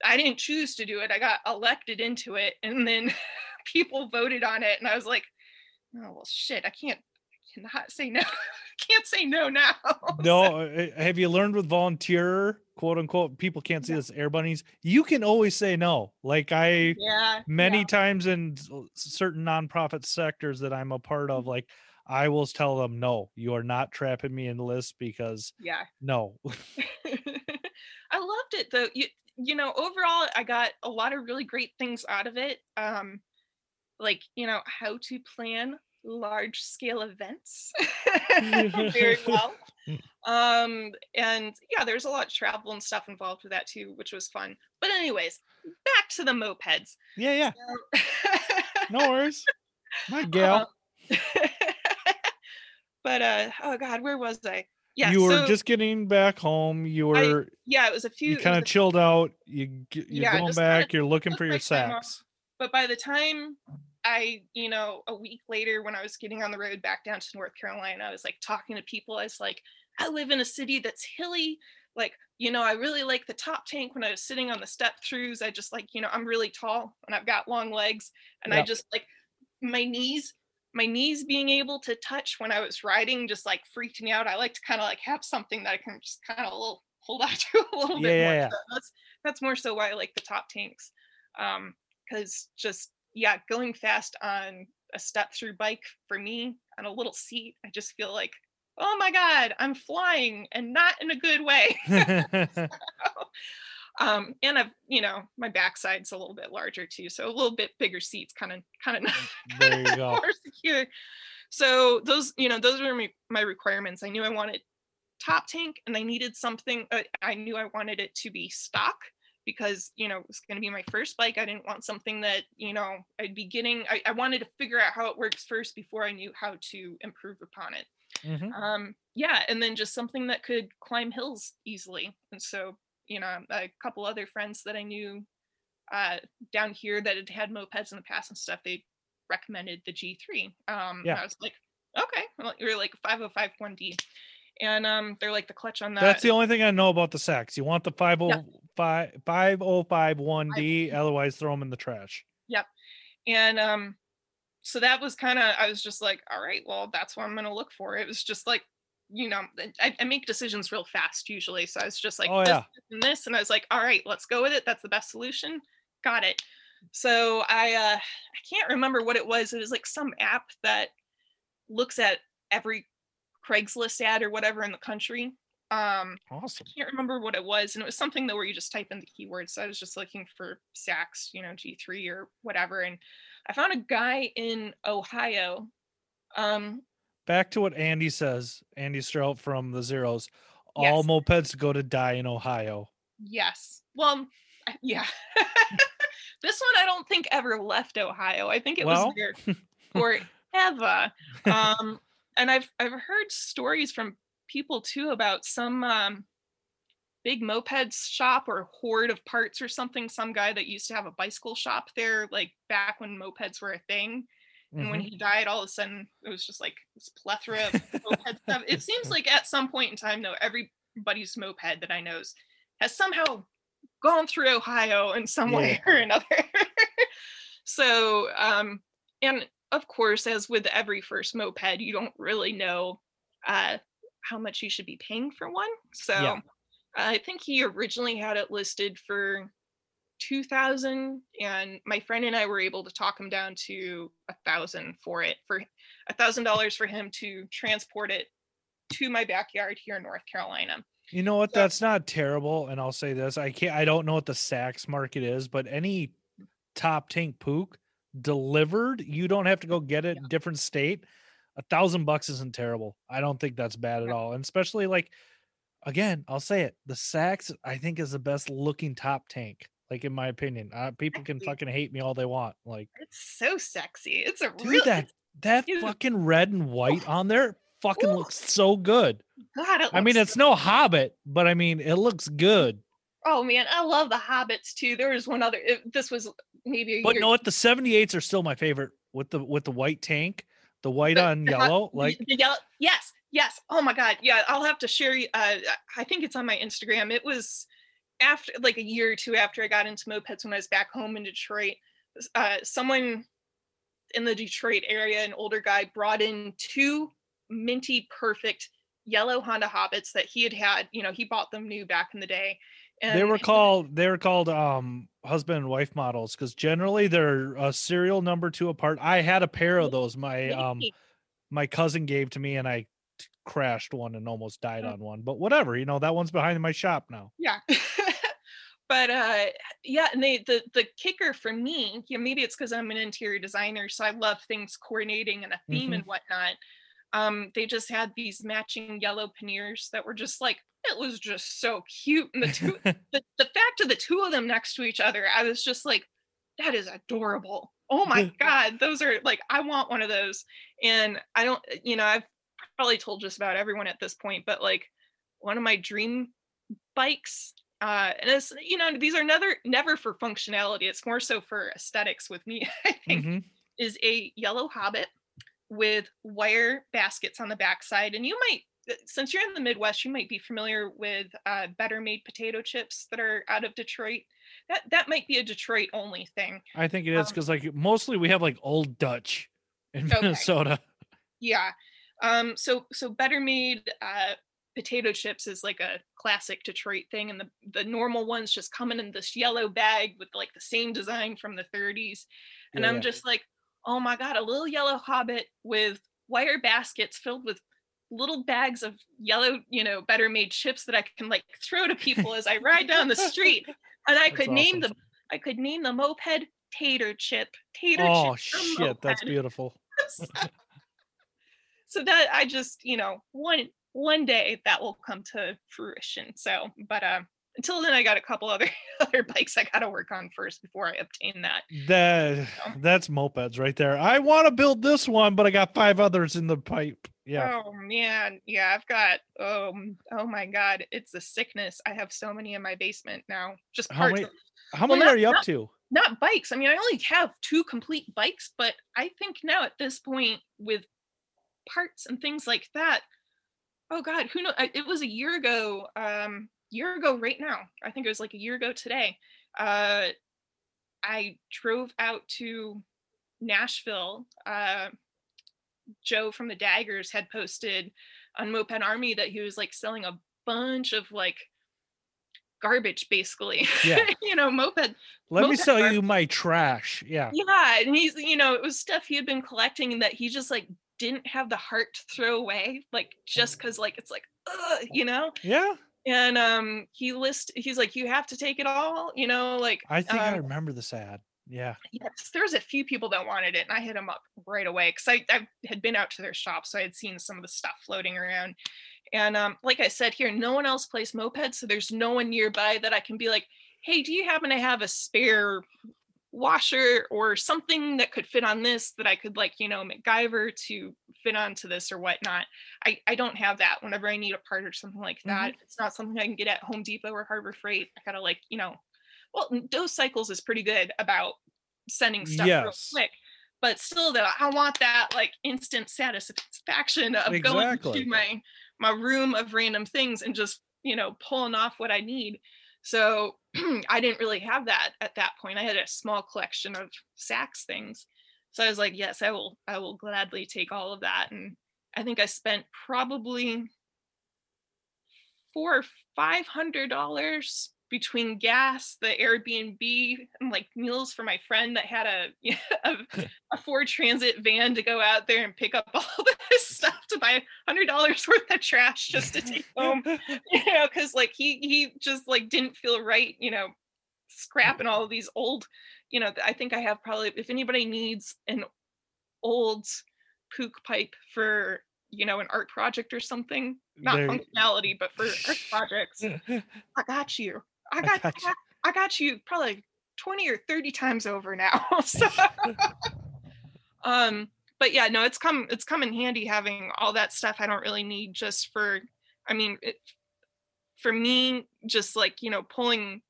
I didn't choose to do it. I got elected into it, and then people voted on it, and I was like, oh well, shit, I can't cannot say no. can't say no now. No, uh, have you learned with volunteer quote unquote? People can't see Yeah. this air bunnies. You can always say no. Like I yeah. many yeah. times in certain nonprofit sectors that I'm a part of, like I will tell them, no, you are not trapping me in the list because Yeah. no. I loved it though. You you know, overall I got a lot of really great things out of it. Um like, you know, how to plan large scale events very well. Um and yeah, there's a lot of travel and stuff involved with that too, which was fun. But anyways, back to the mopeds. yeah, yeah. So- No worries. My gal. Um, but uh oh god, where was I? Yeah, you were so, just getting back home. You were yeah, it was a few you kind of chilled out. You you're Yeah, going back. You're looking for your Sachs. but by the time I, you know, a week later when I was getting on the road back down to North Carolina, I was like talking to people. I was like, I live in a city that's hilly. Like, you know, I really like the top tank when I was sitting on the step throughs. I just like, you know, I'm really tall and I've got long legs. And I just like my knees, my knees being able to touch when I was riding just like freaked me out. I like to kind of like have something that I can just kind of little hold on to a little Yeah, bit yeah, more. yeah. So that's that's more so why I like the top tanks. Um, because just yeah, going fast on a step through bike for me on a little seat, I just feel like, oh my god, I'm flying and not in a good way. so, um, and I've you know my backside's a little bit larger too, so a little bit bigger seats, kind of kind of there you more secure. So those you know those were my, my requirements. I knew I wanted top tank, and I needed something. Uh, I knew I wanted it to be stock because you know it was going to be my first bike. I didn't want something that you know I'd be getting. I, I wanted to figure out how it works first before I knew how to improve upon it. Mhm. Um, yeah, and then just something that could climb hills easily. And so you know a couple other friends that I knew uh, down here that had had mopeds in the past and stuff, they recommended the G3. Um, Yeah. I was like, okay, well, you're like 505 1D. And um, they're like the clutch on that. That's the only thing I know about the Sachs. You want the 505 505 1D, otherwise throw them in the trash. Yep. And um, so that was kind of, I was just like, all right, well, that's what I'm going to look for. It was just like, you know, I, I make decisions real fast usually. So I was just like, Oh, this, yeah. this, and this. And I was like, all right, let's go with it. That's the best solution. Got it. So I, uh, I can't remember what it was. It was like some app that looks at every Craigslist ad or whatever in the country. Um, Awesome. can't remember what it was, and it was something that where you just type in the keywords. So I was just looking for Sachs, you know, G3 or whatever, and I found a guy in Ohio. Um, Back to what Andy says. Andy Strout from the Zeros. All Yes. mopeds go to die in Ohio. yes, well, yeah. this one I don't think ever left Ohio. I think it Well. was there forever. Um, and I've I've heard stories from people too about some um, big moped shop or horde of parts or something. Some guy that used to have a bicycle shop there, like back when mopeds were a thing. And when Mhm. he died, all of a sudden it was just like this plethora of moped stuff. It seems like at some point in time, though, everybody's moped that I knows has somehow gone through Ohio in some way or another. so, um, and of course, as with every first moped, you don't really know uh, how much you should be paying for one. So, Yeah. I think he originally had it listed for 2000 and my friend and i were able to talk him down to a thousand for it for a thousand dollars for him to transport it to my backyard here in north carolina You know what? So- That's not terrible. And I'll say this: I can't. I don't know what the Sachs market is, but any top tank Puch delivered, you don't have to go get it in different state. A thousand bucks isn't terrible. I don't think that's bad at all. And especially like, again, I'll say it: the Sachs, I think, is the best looking top tank. Like in my opinion, uh, people can fucking hate me all they want. Like, it's so sexy it's a dude, that that fucking red and white on there fucking Ooh. looks so good. god it I mean, it's no Hobbit, but I mean, it looks good. Oh man, I love the hobbits too. There was one other. It, this was maybe But know what? The 78s are still my favorite with the with the white tank, the white The- on the yellow. the- Like the yellow. Yes, yes. Oh my god. Yeah, I'll have to share. Uh, I think it's on my Instagram. It was after like a year or two after I got into mopeds when I was back home in Detroit. Uh, someone in the Detroit area, an older guy, brought in two minty perfect yellow Honda Hobbits that he had had. You know, he bought them new back in the day. And they were called they were called um husband and wife models because generally they're a serial number two apart. I had a pair of those. My um my cousin gave to me and I t- crashed one and almost died Oh. on one. But whatever, you know, that one's behind my shop now. yeah but uh yeah and they the the kicker for me yeah maybe it's because i'm an interior designer so i love things coordinating and a theme and whatnot um they just had these matching yellow panniers that were just like it was just so cute and the two the, the fact of the two of them next to each other i was just like that is adorable oh my god those are like i want one of those and i don't you know i've probably told just about everyone at this point but like one of my dream bikes uh and it's you know these are never never for functionality it's more so for aesthetics with me i think Mhm. is a yellow hobbit with wire baskets on the backside and you might since you're in the midwest you might be familiar with uh, better made potato chips that are out of detroit that that might be a detroit only thing I think it is Um, because like mostly we have like old Dutch in Okay. Minnesota. yeah um so so better made uh potato chips is like a classic Detroit thing, and the the normal ones just coming in this yellow bag with like the same design from the 30s, and Yeah, I'm yeah. just like, oh my god, a little yellow hobbit with wire baskets filled with little bags of yellow, you know, better made chips that I can like throw to people as I ride down the street, and I That's could name awesome. the I could name the moped tater chip tater Oh chip shit, that's beautiful. so that I just, you know, one one day that will come to fruition. So, but uh, until then, I got a couple other other bikes I got to work on first before I obtain that. That that's mopeds right there. I want to build this one, but I got five others in the pipe. Yeah. Oh man, yeah, I've got um, oh my god, it's a sickness. I have so many in my basement now. Just How parts. many how well, many not- are you up not- to? not bikes. I mean, I only have two complete bikes, but I think now at this point with parts and things like that, oh god, who know? It was a year ago. Um, year ago, right now. I think it was like a year ago today. Uh, I drove out to Nashville. Uh, Joe from the Daggers had posted on Moped Army that he was like selling a bunch of like garbage, basically. Yeah. you know, moped Let me sell are- you my trash. Yeah. yeah, and he's you know it was stuff he had been collecting that he just like didn't have the heart to throw away, like just because like it's like Ugh, you know. Yeah. And um, he list he's like you have to take it all, you know, like I think I um, remember this ad. Yeah. yes, there was a few people that wanted it, and I hit them up right away because I, I had been out to their shop, so I had seen some of the stuff floating around. And um, like I said here, no one else plays mopeds, so there's no one nearby that I can be like, "Hey, do you happen to have a spare washer or something that could fit on this that I could like, you know, MacGyver to fit onto this or whatnot?" I I don't have that. Whenever I need a part or something like that, if it's not something I can get at Home Depot or Harbor Freight. I gotta like, you know, well, Dose Cycles is pretty good about sending stuff real quick. But still, though, I want that like instant satisfaction of going to my my room of random things and just you know pulling off what I need. So I didn't really have that at that point. I had a small collection of Sachs things. So I was like, yes, I will. I will gladly take all of that. And I think I spent probably four or five hundred dollars between gas, the Airbnb, and like meals for my friend that had a a, a Ford Transit van to go out there and pick up all this stuff to buy hundred dollars worth of trash just to take home. You know, because like he he just like didn't feel right. You know, scrapping all of these old. You know, I think I have probably if anybody needs an old Puch pipe for you know an art project or something not There- functionality but for art projects i got you i I got I you. got, I got you probably 20 or 30 times over now so um but yeah no it's come it's come in handy having all that stuff i don't really need just for i mean it, for me just like you know pulling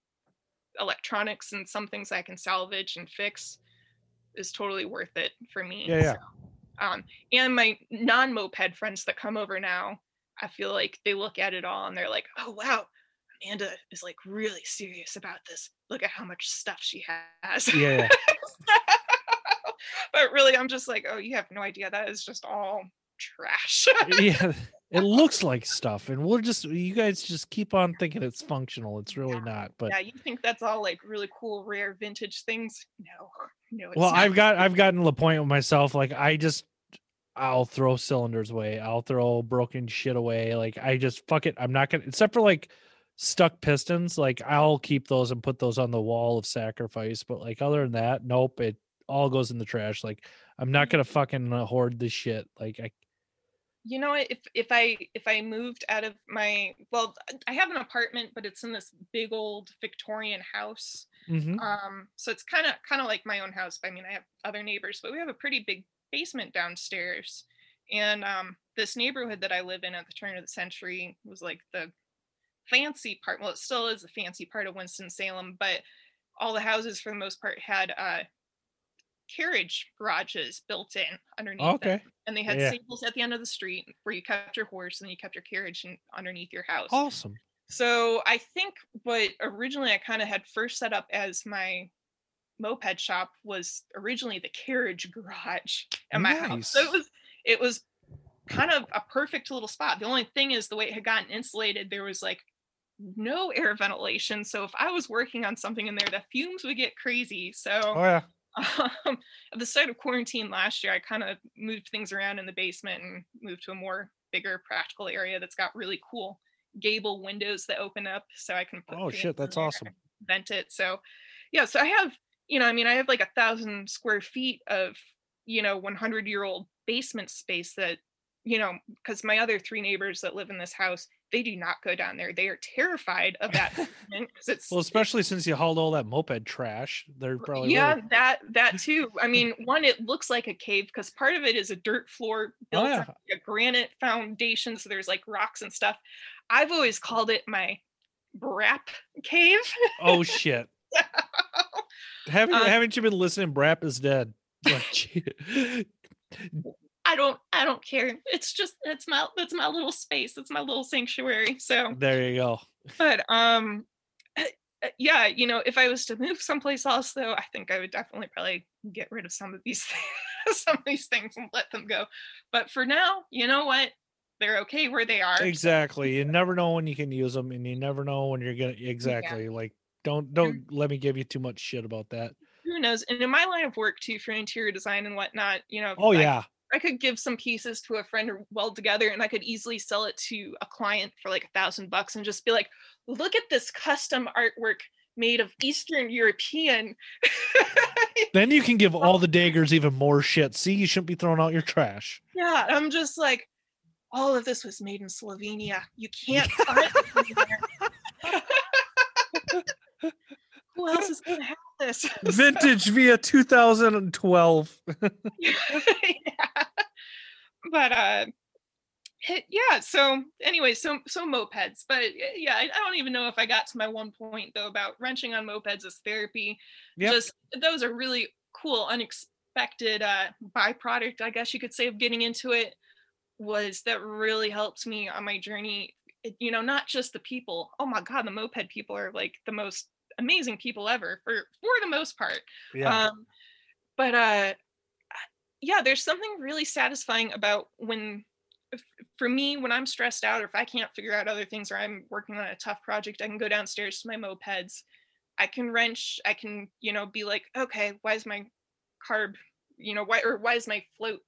electronics and some things i can salvage and fix is totally worth it for me Yeah, yeah. so, um and my non-moped friends that come over now i feel like they look at it all and they're like oh wow amanda is like really serious about this look at how much stuff she has yeah. but really i'm just like oh you have no idea that is just all trash yeah. It looks like stuff, and we'll just you guys just keep on thinking it's functional. It's really not. But yeah you think that's all like really cool rare vintage things no no it's well, not. I've got I've gotten to the point with myself. Like I just I'll throw cylinders away. I'll throw broken shit away. Like I just fuck it. I'm not gonna except for like stuck pistons. Like I'll keep those and put those on the wall of sacrifice. But like other than that, nope. It all goes in the trash. Like I'm not gonna fucking uh, hoard this shit. Like I you know if if i if i moved out of my well i have an apartment but it's in this big old victorian house mhm. um so it's kind of kind of like my own house i mean i have other neighbors but we have a pretty big basement downstairs and um this neighborhood that i live in at the turn of the century was like the fancy part well it still is the fancy part of winston-salem but all the houses for the most part had uh carriage garages built in underneath them okay. and they had Yeah. stables at the end of the street where you kept your horse and then you kept your carriage in, underneath your house. Awesome. So I think what originally I kind of had first set up as my moped shop was originally the carriage garage at my house. So it was it was kind of a perfect little spot. The only thing is the way it had gotten insulated, there was like no air ventilation. So if I was working on something in there, the fumes would get crazy. So Oh yeah. um, at the start of quarantine last year, I kind of moved things around in the basement and moved to a more bigger practical area that's got really cool gable windows that open up so I can put Oh shit, that's awesome. vent it. So yeah, so I have, you know, I mean, I have like a thousand square feet of, you know, 100 year old basement space that, you know, because my other three neighbors that live in this house, they do not go down there. They are terrified of that because it's Well, especially since you hauled all that moped trash, they're probably yeah really- that that too i mean one it looks like a cave because part of it is a dirt floor built Oh, yeah. on a granite foundation so there's like rocks and stuff i've always called it my brap cave Oh shit. Haven't Um, haven't you been listening? Brap is dead. Like, i don't i don't care it's just it's my it's my little space it's my little sanctuary so there you go. but um uh, uh, yeah you know if i was to move someplace else though i think i would definitely probably get rid of some of these things, some of these things and let them go but for now you know what they're okay where they are Exactly. You never know when you can use them, and you never know when you're gonna exactly like. Don't don't let me give you too much shit about that. who knows and in my line of work too for interior design and whatnot you know Oh yeah. I could give some pieces to a friend or weld together and i could easily sell it to a client for like a thousand bucks and just be like look at this custom artwork made of eastern european Then you can give um, all the daggers even more shit. See, you shouldn't be throwing out your trash. Yeah, I'm just like, all of this was made in Slovenia. You can't find it anywhere. Who else is gonna have this? Vintage via 2012. yeah. But uh yeah, so anyway, so so mopeds. But yeah, I, I don't even know if I got to my one point though about wrenching on mopeds as therapy. Yep. Just those are really cool, unexpected uh byproduct, I guess you could say, of getting into it was that really helped me on my journey. It- you know, not just the people. Oh my god, the moped people are like the most amazing people ever for for the most part. Yeah. Um, but uh, yeah, there's something really satisfying about when, for me, when I'm stressed out or if I can't figure out other things or I'm working on a tough project, I can go downstairs to my mopeds. I can wrench. I can, you know, be like, okay, why is my carb, you know, why or why is my float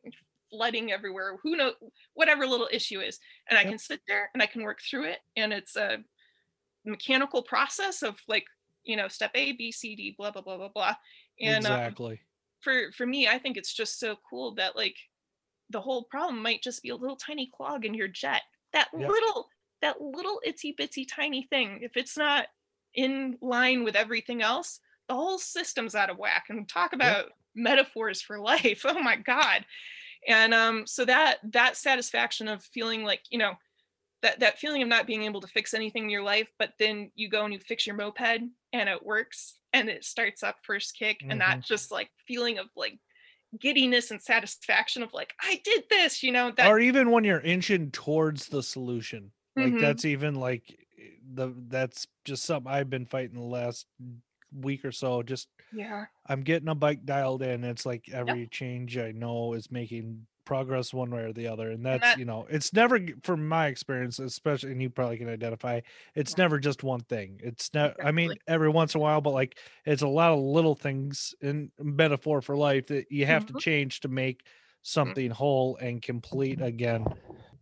flooding everywhere? Who knows? Whatever little issue is, and I Yep. can sit there and I can work through it, and it's a mechanical process of like you know step a b c d blah blah blah blah blah. And um, exactly. for for me i think it's just so cool that like the whole problem might just be a little tiny clog in your jet. That Yep. little that little itsy bitsy tiny thing if it's not in line with everything else the whole system's out of whack. And talk about metaphors for life. Oh my god. And um so that that satisfaction of feeling like you know that that feeling of not being able to fix anything in your life but then you go and you fix your moped and it works and it starts up first kick and that just like feeling of like giddiness and satisfaction of like i did this you know that or even when you're inching towards the solution. Like Mhm. that's even like the that's just something I've been fighting the last week or so. Just yeah I'm getting a bike dialed in. It's like every change I know is making progress one way or the other. And that's, that- you know, it's never, from my experience, especially, and you probably can identify, it's never just one thing. It's not, I mean, every once in a while, but like it's a lot of little things in metaphor for life that you have to Mhm. change to make something whole and complete again.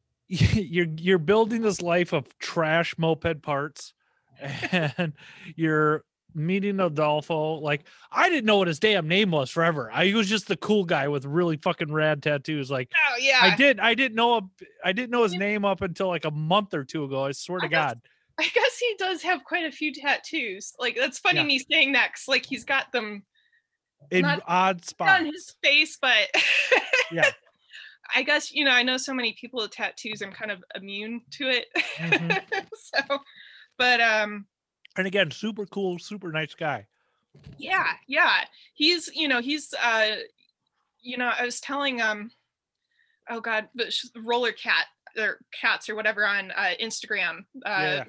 You're you're building this life of trash moped parts and you're meeting Adolfo. Like I didn't know what his damn name was forever. I he was just the cool guy with really fucking rad tattoos. Like oh yeah I did I didn't know a- I didn't know his name up until like a month or two ago. I swear to guess- God. I guess he does have quite a few tattoos like that's funny Yeah. me saying that. Cause like he's got them In not- odd spots on his face but Yeah. i guess you know i know so many people with tattoos i'm kind of immune to it Mhm. so but um And again, super cool, super nice guy. yeah yeah he's you know he's uh you know i was telling um oh god but roller cat or cats or whatever on uh instagram uh Yeah,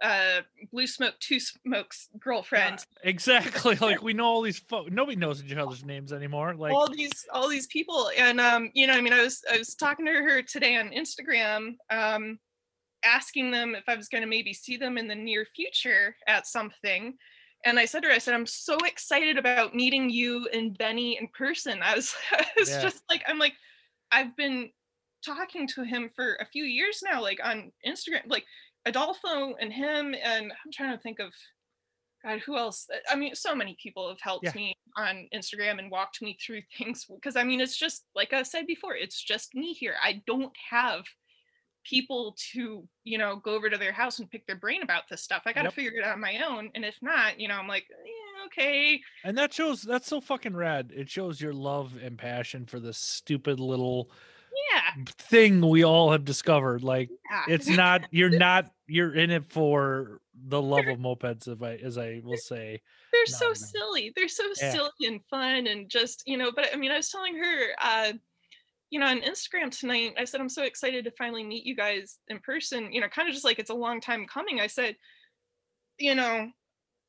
uh blue smoke two smokes girlfriend Yeah, exactly. Like we know all these fo- nobody knows each other's names anymore. Like all these all these people and um you know i mean i was i was talking to her today on instagram um asking them if i was going to maybe see them in the near future at something and i said to her i said i'm so excited about meeting you and benny in person i was i was Yeah. just like i'm like i've been talking to him for a few years now like on instagram like adolfo and him and i'm trying to think of God, who else? Uh, I mean, so many people have helped Yeah. me on Instagram and walked me through things because I mean, it's just like I said before, it's just me here. I don't have people to, you know, go over to their house and pick their brain about this stuff. I got to Yep. figure it out on my own. And if not, you know, I'm like, yeah, okay. and that shows that's so fucking rad. It shows your love and passion for this stupid little Yeah. thing we all have discovered. Like yeah. it's not you're not you're in it for the love of mopeds, if I as I will say. they're No, so no. silly they're so Yeah. silly and fun and just you know but i mean i was telling her uh you know on instagram tonight i said i'm so excited to finally meet you guys in person you know kind of just like it's a long time coming i said you know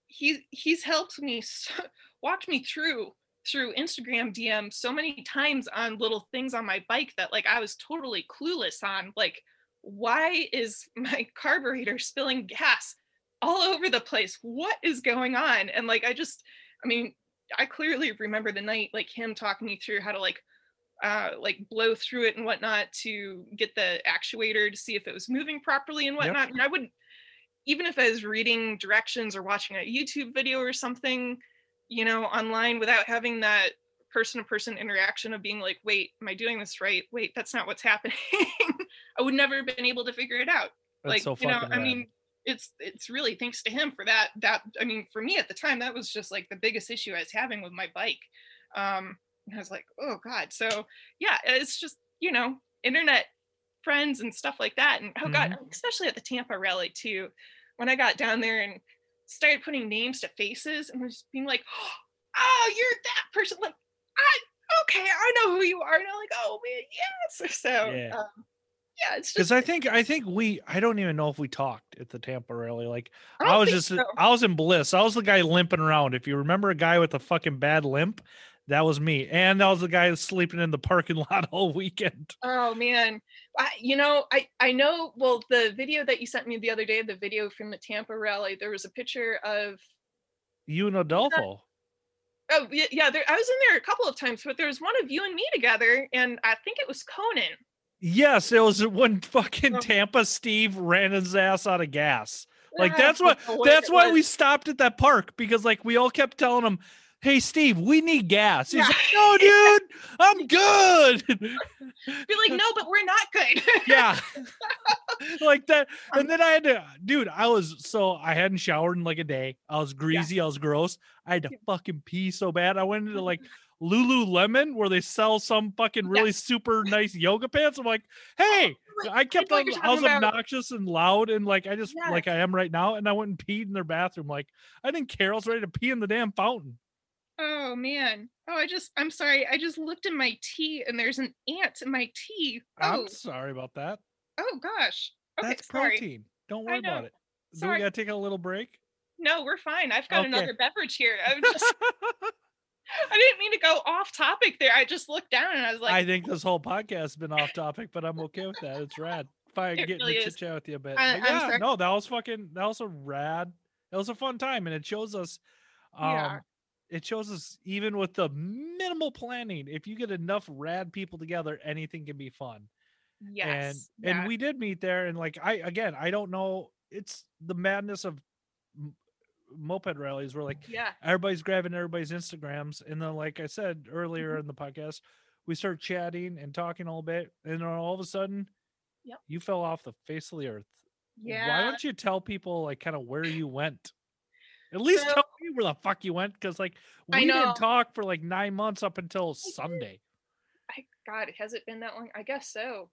he he's helped me so, walked me through through instagram dm so many times on little things on my bike that like i was totally clueless on like why is my carburetor spilling gas all over the place. What is going on? And like, I just, I mean, I clearly remember the night, like him talking me through how to like, uh, like blow through it and whatnot to get the actuator to see if it was moving properly and Yep. whatnot. And I would, even if I was reading directions or watching a YouTube video or something, you know, online without having that person to person interaction of being like, wait, am I doing this right? Wait, that's not what's happening. I would never have been able to figure it out That's like so you know i mean it's it's really thanks to him for that that i mean for me at the time that was just like the biggest issue i was having with my bike um and i was like oh god so yeah it's just you know internet friends and stuff like that and oh god especially at the tampa rally too when i got down there and started putting names to faces and was being like oh you're that person like i okay i know who you are and i'm like oh man yes so Yeah. um, yeah it's just because I think I think we I don't even know if we talked at the Tampa rally. Like I I, was just so. I was in bliss. I was the guy limping around. If you remember a guy with a fucking bad limp, that was me. And that was the guy sleeping in the parking lot all weekend. Oh man, I, you know, I I know. Well, the video that you sent me the other day, the video from the Tampa rally, there was a picture of. You and Adolfo. Oh yeah, yeah. There, I was in there a couple of times, but there was one of you and me together, and I think it was Conan. Yes, it was when fucking Oh. Tampa Steve ran his ass out of gas. Like that's what that's why we stopped at that park because like we all kept telling him, "Hey Steve, we need gas." He's Yeah. like, "No, dude, I'm good." be like, no, but we're not good. yeah like that and then i had to dude i was so i hadn't showered in like a day i was greasy i was gross i had to fucking pee so bad i went into like lululemon where they sell some fucking really Yes. super nice yoga pants i'm like oh, hey i kept on i was about. obnoxious and loud and like i just Yes. like i am right now and i went and peed in their bathroom like i didn't care i was ready to pee in the damn fountain oh man. Oh, I just. I'm sorry. I just looked in my tea, and there's an ant in my tea. Oh, i'm sorry about that oh gosh. Okay, that's sorry. protein don't worry about it do we gotta take a little break No, we're fine. I've got Okay. another beverage here. I was just. I didn't mean to go off topic there. I just looked down and I was like, I think this whole podcast has been off topic, but I'm okay with that. It's rad. Fine, It getting really to chit chat with you a bit. I- yeah, sorry. no, that was fucking that was a rad. It was a fun time, and it shows us. Um, Yeah. It shows us even with the minimal planning, if you get enough rad people together, anything can be fun. yes. and and we did meet there, and like I again, I don't know. It's the madness of m- moped rallies. Where like yeah. everybody's grabbing everybody's Instagrams. And then, like I said earlier Mhm. in the podcast, we start chatting and talking a little bit. And then all of a sudden, Yep. you fell off the face of the earth. yeah Why don't you tell people, like, kind of where you went? At least So- where the fuck you went. Cause, like, we didn't talk for like nine months up until Sunday. I God, has it been that long? I guess so.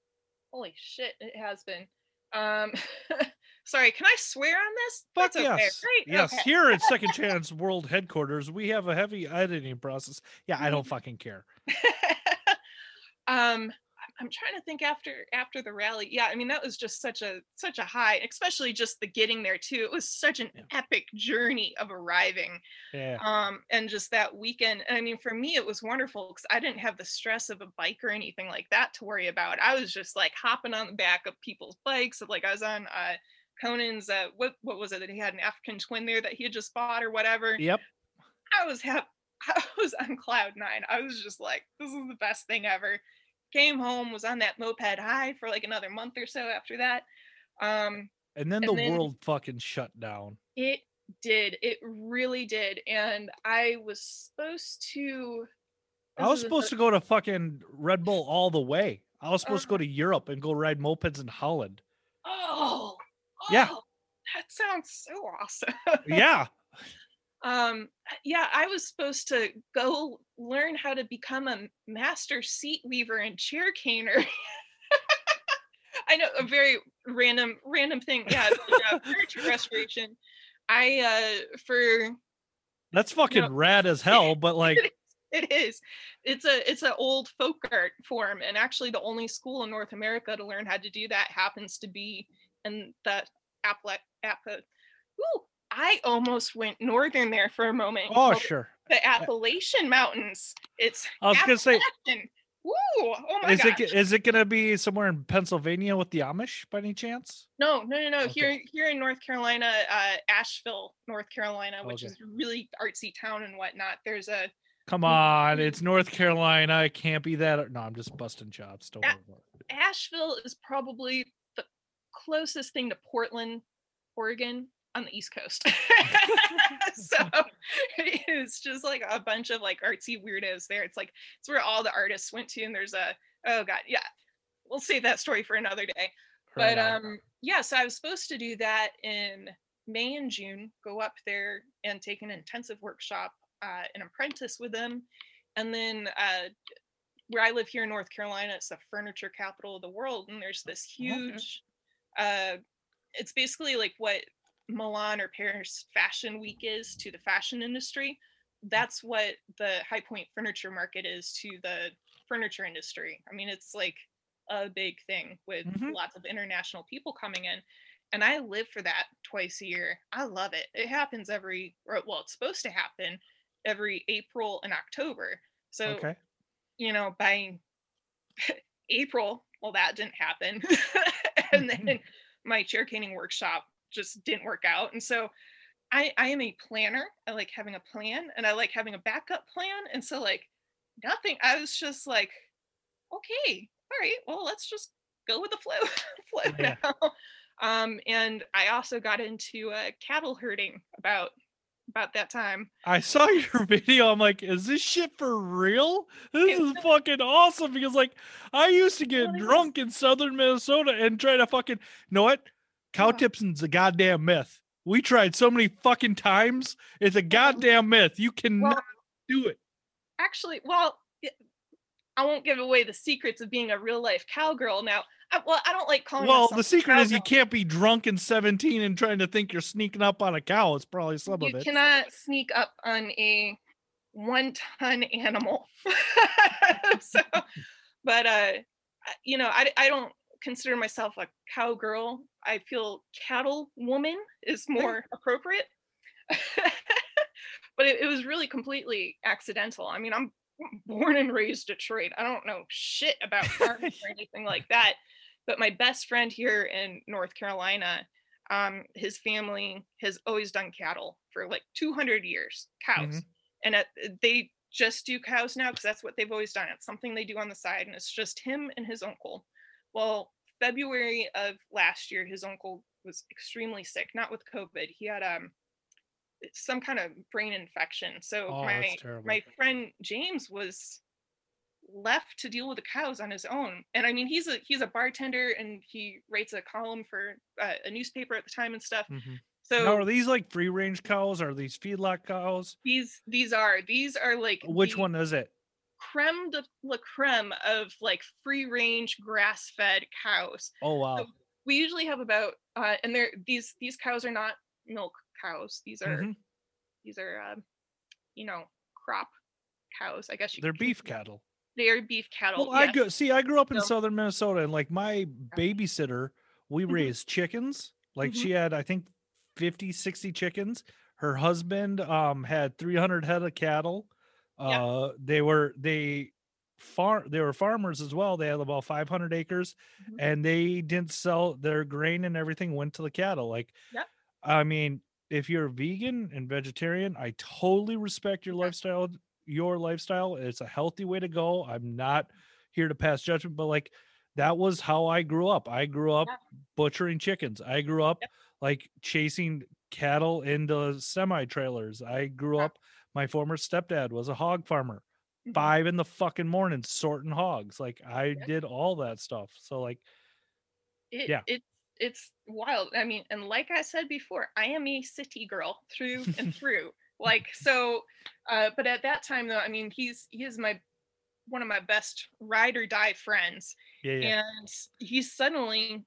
Holy shit, it has been. Um sorry, can I swear on this? Fuck That's okay, yes. right? Yes. Okay. Here at Second Chance World headquarters, we have a heavy editing process. Yeah, I don't fucking care. um I'm trying to think after after the rally. Yeah, I mean that was just such a such a high, especially just the getting there too. It was such an Yeah. epic journey of arriving. Yeah. Um and just that weekend. I mean for me it was wonderful because I didn't have the stress of a bike or anything like that to worry about. I was just like hopping on the back of people's bikes. Like I was on uh Conan's uh what what was it that he had an African twin there that he had just bought or whatever. Yep. I was ha- I was on cloud nine. I was just like, this is the best thing ever. Came home, was on that moped high for like another month or so after that. Um, And then And the then- world fucking shut down. it did, it really did, and I was supposed to. I was supposed to go to fucking Red Bull all the way. I was supposed to go Uh-huh. to Europe and go ride mopeds in Holland. Oh, Yeah. oh, that sounds so awesome. Yeah. Um yeah i was supposed to go learn how to become a master seat weaver and chair caner. I know a very random random thing. Yeah like, uh, furniture restoration. I uh for That's fucking rad as hell, but like it is it's a it's an old folk art form and actually the only school in north america to learn how to do that happens to be in the Appala- Appa. Ooh, I almost went northern there for a moment. oh sure. the Appalachian Mountains. It's I was gonna say. Woo! Oh my is gosh. it is it gonna be somewhere in Pennsylvania with the Amish by any chance? No, no, no, no. Okay. Here, here in North Carolina, uh, Asheville, North Carolina, which Okay. is a really artsy town and whatnot. There's a Come on, it's North Carolina. It can't be that. No, I'm just busting chops. Don't worry. Asheville is probably the closest thing to Portland, Oregon on the East Coast. so it's just like a bunch of like artsy weirdos there. It's like it's where all the artists went to, and there's a oh god, yeah. We'll save that story for another day. Right but on. um yeah so i was supposed to do that in may and june go up there and take an intensive workshop uh, and apprentice with them and then uh where i live here in north carolina it's the furniture capital of the world and there's this Okay. huge uh it's basically like what milan or paris fashion week is to the fashion industry that's what the high point furniture market is to the furniture industry. I mean it's like a big thing with Mhm. lots of international people coming in and i live for that twice a year. I love it. It happens every or well it's supposed to happen every april and october. So okay. you know by april well that didn't happen. And then my chair caning workshop just didn't work out and so i i am a planner i like having a plan and i like having a backup plan and so like nothing i was just like okay all right well let's just go with the flow flow Yeah. now um and i also got into uh, cattle herding about about that time I saw your video. I'm like, is this shit for real? This is fucking awesome because like I used to get drunk in southern Minnesota and try to fucking you know what? Cow tipsing's a goddamn myth. We tried so many fucking times. It's a goddamn myth. You cannot do it. actually well I won't give away the secrets of being a real life cowgirl now I, well i don't like calling Well, the secret is you can't be drunk and 17 and trying to think you're sneaking up on a cow. It's probably some you of it. You cannot sneak up on a one ton animal so but uh you know I, I don't consider myself a cowgirl i feel cattle woman is more appropriate. But it, it was really completely accidental. I mean i'm born and raised detroit. I don't know shit about farming or anything like that. But my best friend here in north carolina um, his family has always done cattle for like 200 years cows. And at, they just do cows now because that's what they've always done. It's something they do on the side and it's just him and his uncle. Well february of last year his uncle was extremely sick not with covid he had um some kind of brain infection so Oh, my my friend james was left to deal with the cows on his own and i mean he's a he's a bartender and he writes a column for uh, a newspaper at the time and stuff Mhm. so now, are these like free range cows? Are these feedlot cows? these these are these are like Which the one is it? Creme de la creme of like free range grass fed cows Oh wow. we usually have about uh and they're these these cows are not milk cows these are Mhm. these are um you know crop cows i guess you They're beef them. cattle. They are beef cattle. Well, I yes. go see. I grew up in So- southern Minnesota, and like my babysitter, we Mhm. raised chickens. Like Mhm. she had, I think, 50, 60 chickens. Her husband um had 300 head of cattle. Yeah. Uh, they were they farm they were farmers as well. They had about 500 acres, Mhm. and they didn't sell their grain and everything went to the cattle. Like, Yep. I mean, if you're vegan and vegetarian, I totally respect your Yeah. lifestyle. Your lifestyle. It's a healthy way to go. I'm not here to pass judgment, but like that was how I grew up. I grew up Yeah. butchering chickens. I grew up like chasing cattle into semi trailers. I grew Yeah. up. My former stepdad was a hog farmer. Mhm. Five in the fucking morning sorting hogs. Like I Yep. did all that stuff. So like it, Yeah. it it's wild i mean and like i said before i am a city girl through and through like so uh but at that time though i mean he's he is my one of my best ride or die friends yeah, yeah. and he suddenly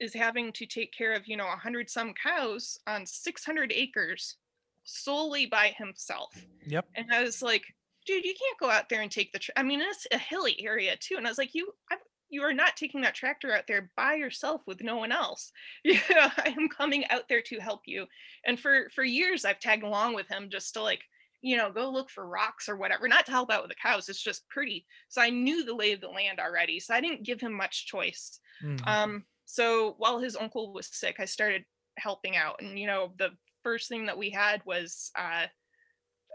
is having to take care of you know a hundred some cows on 600 acres solely by himself Yep. and I was like, dude, you can't go out there and take the. Tra-. I mean, it's a hilly area too. And I was like, you, I, you are not taking that tractor out there by yourself with no one else. Yeah, I am coming out there to help you. And for for years, I've tagged along with him just to like, you know, go look for rocks or whatever. Not to help out with the cows. It's just pretty. So I knew the lay of the land already. So I didn't give him much choice. Mhm. Um, so while his uncle was sick, I started helping out. And you know, the first thing that we had was uh,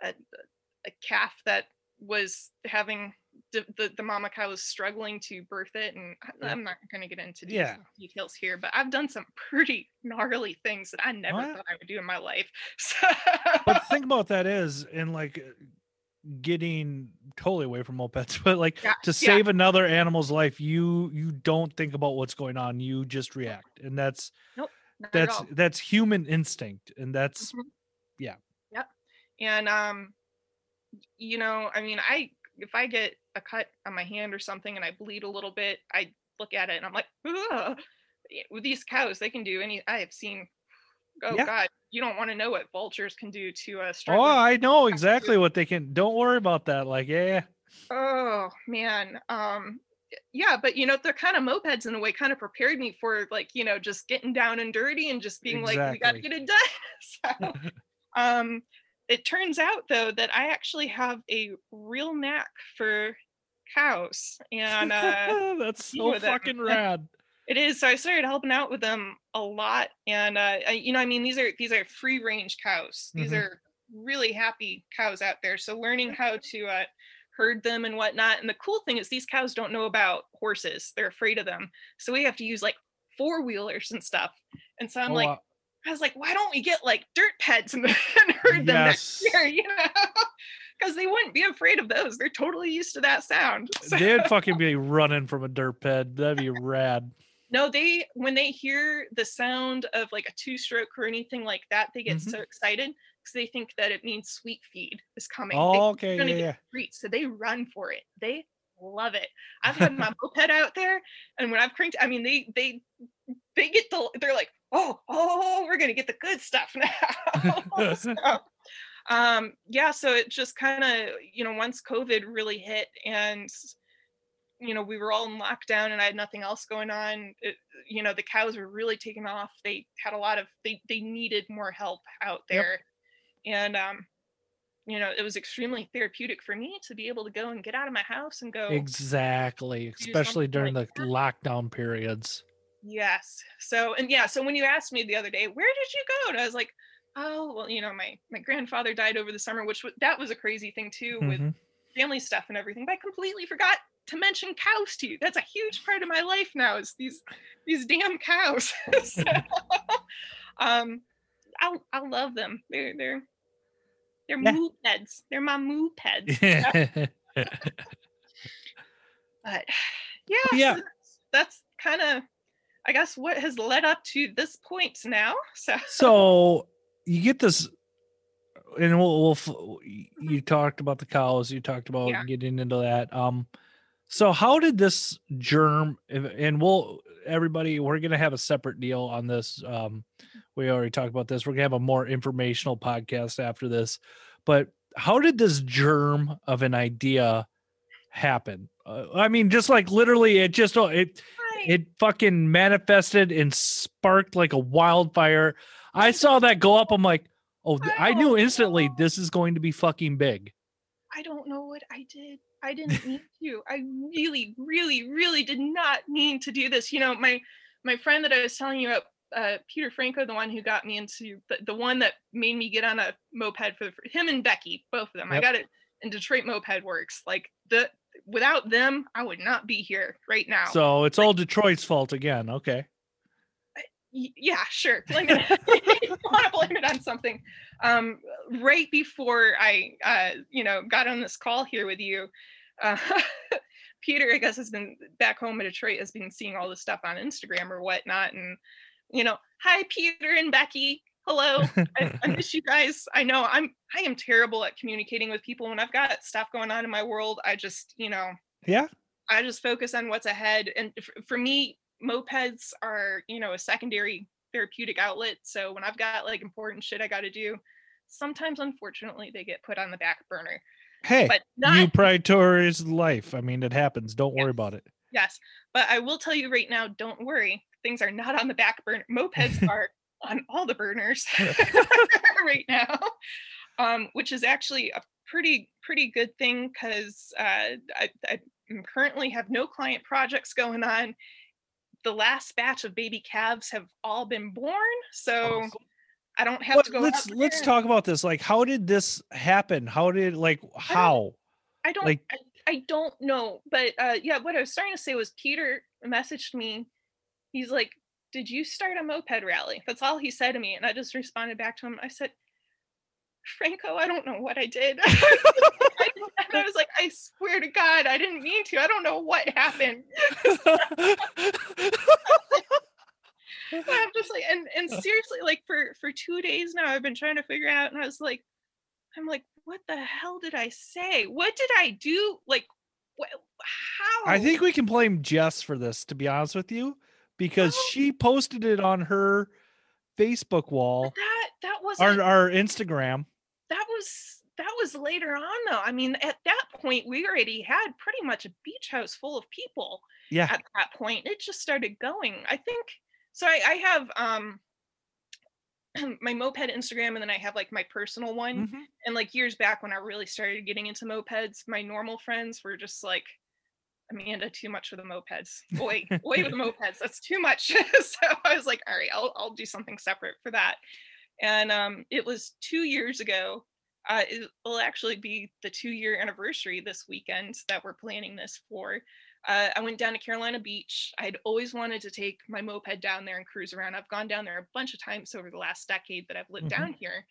a, a calf that was having the, the, the mama cow was struggling to birth it. And I, I'm not going to get into Yeah. details here, but I've done some pretty gnarly things that I never yeah. thought I would do in my life. So, but the thing about that is in like uh, getting totally away from mopeds but like Yeah, to yeah. save another animal's life you you don't think about what's going on you just react and that's not that's that's human instinct and that's Mhm. yeah. Yep. And um, you know, I mean, I if I get a cut on my hand or something and I bleed a little bit, I look at it and I'm like, Ugh. With these cows, they can do any. I have seen. Oh Yeah. God, you don't want to know what vultures can do to a oh i know exactly what they can don't worry about that like yeah Oh man. Um yeah, but you know, they're kind of mopeds in a way, kind of prepared me for like, you know, just getting down and dirty and just being like, we gotta get it done. so um it turns out though that I actually have a real knack for cows. And uh that's so them. fucking rad it is so I started helping out with them a lot. And uh I- you know, I mean these are these are free range cows. These Mhm. are really happy cows out there. So learning how to uh herd them and whatnot. And the cool thing is these cows don't know about horses. They're afraid of them. So we have to use like four wheelers and stuff. And so I'm Oh, like, uh, I was like, why don't we get like dirt peds and, and herd them next year, you know? Because they wouldn't be afraid of those. They're totally used to that sound. So- they'd fucking be running from a dirt ped that'd be rad no, they when they hear the sound of like a two stroke or anything like that, they get Mhm. so excited because they think that it means sweet feed is coming. oh okay yeah, get yeah. treats, so they run for it. They love it. I've had my moped out there, and when I've cranked, I mean, they they they get the they're like, oh oh, we're gonna get the good stuff now. So, um, yeah, so it just kind of you know once COVID really hit and you know we were all in lockdown and I had nothing else going on. It, you know the cows were really taking off. They had a lot of they they needed more help out there, and um, you know it was extremely therapeutic for me to be able to go and get out of my house and go. exactly especially during like the lockdown periods Yes. So and yeah, so when you asked me the other day, where did you go? And I was like, oh well, you know, my my grandfather died over the summer, which was, that was a crazy thing too with Mhm. family stuff and everything. But I completely forgot to mention cows to you. That's a huge part of my life now. Is these these damn cows. So, um, I I love them. They're they're they're Yeah. moo peds. They're my moo peds. But yeah, so Yeah. that's, that's kind of, I guess, what has led up to this point now. So so you get this and we'll, we'll f- you talked about the cows you talked about Yeah. getting into that um so how did this germ and we'll everybody we're gonna have a separate deal on this um we already talked about this we're gonna have a more informational podcast after this but how did this germ of an idea happen. Uh, I mean, just like literally, it just oh, it it fucking manifested and sparked like a wildfire. I saw that go up. I'm like, oh, I knew instantly know. this is going to be fucking big. I don't know what I did. I didn't mean to. I really, really, really did not mean to do this. You know, my my friend that I was telling you about, uh, Peter Franco, the one who got me into the, the one that made me get on a moped for, for him and Becky, both of them. I got it in Detroit Moped Works. Like the without them, I would not be here right now. So it's all Detroit's fault again. Okay. Yeah, sure. Blame it. you want to blame it on something. Um, right before I, uh, you know, got on this call here with you, uh, Peter, I guess, has been back home in Detroit, has been seeing all this stuff on Instagram or whatnot, and you know, hi Peter and Becky. Hello, I, I miss you guys. I know I'm I am terrible at communicating with people when I've got stuff going on in my world. I just, you know, Yeah. I just focus on what's ahead. And for me, mopeds are, you know, a secondary therapeutic outlet. So when I've got like important shit I got to do, sometimes unfortunately they get put on the back burner. Hey, But you not prioritize life. I mean, it happens. Don't worry about it. yes, but I will tell you right now, don't worry. Things are not on the back burner. Mopeds are on all the burners right now. Um, which is actually a pretty pretty good thing because uh, I, I currently have no client projects going on. The last batch of baby calves have all been born, so. I don't have What- to go. let's let's talk about this. Like, how did this happen? How did like how? I don't. like- I, I don't know, but uh, yeah, what I was starting to say was Peter messaged me. He's like, "Did you start a moped rally?" That's all he said to me, and I just responded back to him. I said, "Franco, I don't know what I did." I, and I was like, "I swear to God, I didn't mean to. I don't know what happened." I'm just like, and and seriously, like for for two days now, I've been trying to figure out, and I was like, I'm like, what the hell did I say? What did I do? Like, what? How? I think we can blame Jess for this, to be honest with you, because Oh. she posted it on her Facebook wall, that that was our our Instagram. That was that was later on though. I mean, at that point, we already had pretty much a beach house full of people. Yeah. At that point, it just started going. I think so. I, I have um my moped Instagram, and then I have like my personal one. Mhm. and like years back when I really started getting into mopeds, my normal friends were just like, Amanda, too much for the mopeds. Boy, boy with the mopeds, that's too much. so I was like, all right, I'll I'll do something separate for that. And um, it was two years ago. Uh, it will actually be the two year anniversary this weekend that we're planning this for. Uh, I went down to Carolina Beach. I'd always wanted to take my moped down there and cruise around. I've gone down there a bunch of times over the last decade that I've lived Mhm. down here.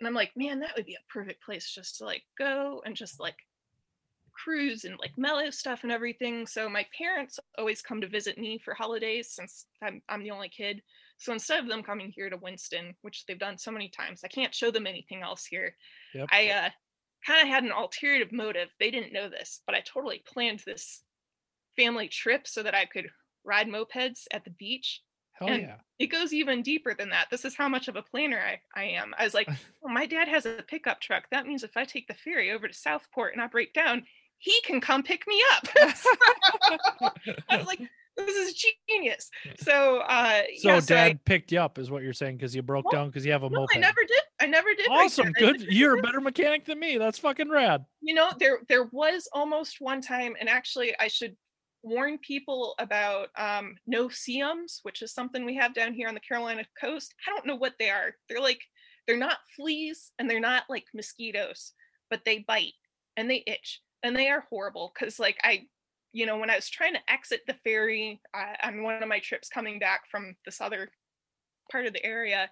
And I'm like, man, that would be a perfect place just to like go and just like cruise and like mellow stuff and everything. So my parents always come to visit me for holidays since I'm I'm the only kid. So instead of them coming here to Winston, which they've done so many times, I can't show them anything else here. Yep. I uh kind of had an alternative motive. They didn't know this, but I totally planned this family trip so that I could ride mopeds at the beach Hell And- yeah. it goes even deeper than that. This is how much of a planner I, I am. I was like, well, my dad has a pickup truck. That means if I take the ferry over to Southport and I break down, he can come pick me up. I was like, genius. So, uh, So yeah, dad I, picked you up, is what you're saying, because you broke Well, down because you have a no, moped. I never did. I never did. awesome. Good. You're a better mechanic than me. That's fucking rad. you know there there was almost one time and actually i should warn people about um no-see-ums which is something we have down here on the carolina coast i don't know what they are they're like they're not fleas and they're not like mosquitoes but they bite and they itch and they are horrible because like i you know when i was trying to exit the ferry uh, on one of my trips coming back from this other part of the area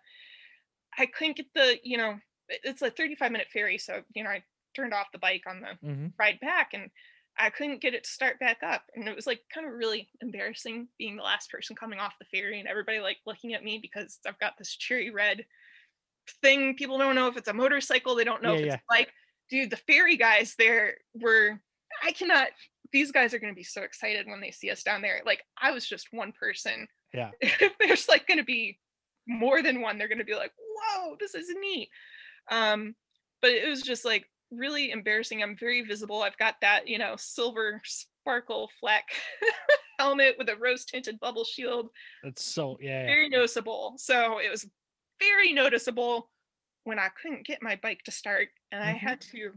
i couldn't get the you know it's a 35 minute ferry so you know i turned off the bike on the hmm ride back and I couldn't get it to start back up. And it was like kind of really embarrassing being the last person coming off the ferry and everybody like looking at me because I've got this cherry red thing. People don't know if it's a motorcycle, they don't know Yeah, if yeah. it's like, dude, the ferry guys there were I cannot these guys are gonna be so excited when they see us down there. Like I was just one person. Yeah. if there's like gonna be more than one, they're gonna be like, whoa, this is neat. Um, but it was just like really embarrassing. I'm very visible. I've got that, you know, silver sparkle fleck helmet with a rose tinted bubble shield. That's so yeah. Very noticeable. So it was very noticeable when I couldn't get my bike to start and mm-hmm. I had to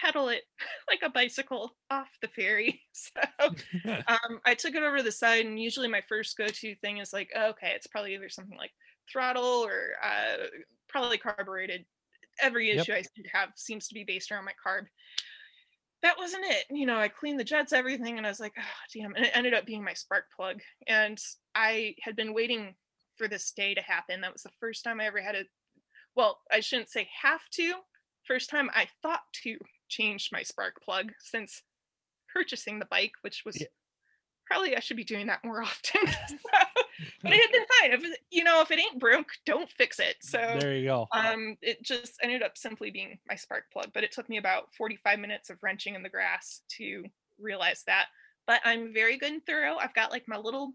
pedal it like a bicycle off the ferry. So um, I took it over to the side, and usually my first go-to thing is like, oh, okay, it's probably either something like throttle or uh, probably carbureted. Every issue yep. I have seems to be based around my carb. That wasn't it. You know, I cleaned the jets, everything, and I was like, oh, damn. And it ended up being my spark plug. And I had been waiting for this day to happen. That was the first time I ever had a, well, I shouldn't say have to. First time I thought to changed my spark plug since purchasing the bike, which was yeah. probably I should be doing that more often. but it had been fine. If you know, if it ain't broke, don't fix it. So there you go. Um, it just ended up simply being my spark plug, but it took me about 45 minutes of wrenching in the grass to realize that. But I'm very good and thorough. I've got like my little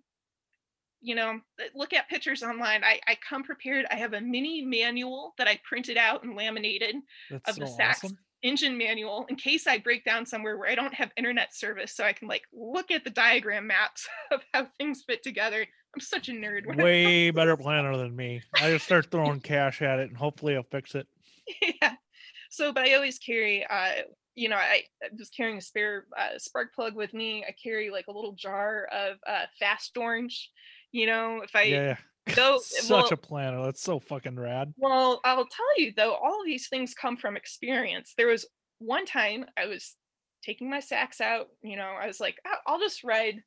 you know, look at pictures online. I, I come prepared. I have a mini manual that I printed out and laminated That's of the so Sachs awesome engine manual in case I break down somewhere where I don't have internet service so I can like look at the diagram maps of how things fit together. I'm such a nerd. Way better planner than me. I just start throwing cash at it and hopefully I'll fix it. Yeah. So, but I always carry, uh, you know, I, I was carrying a spare uh, spark plug with me. I carry like a little jar of uh, fast orange. You know, if I yeah. Though, such well, a planner. That's so fucking rad. Well, I'll tell you though, all of these things come from experience. There was one time I was taking my Sachs out. You know, I was like, oh, I'll just ride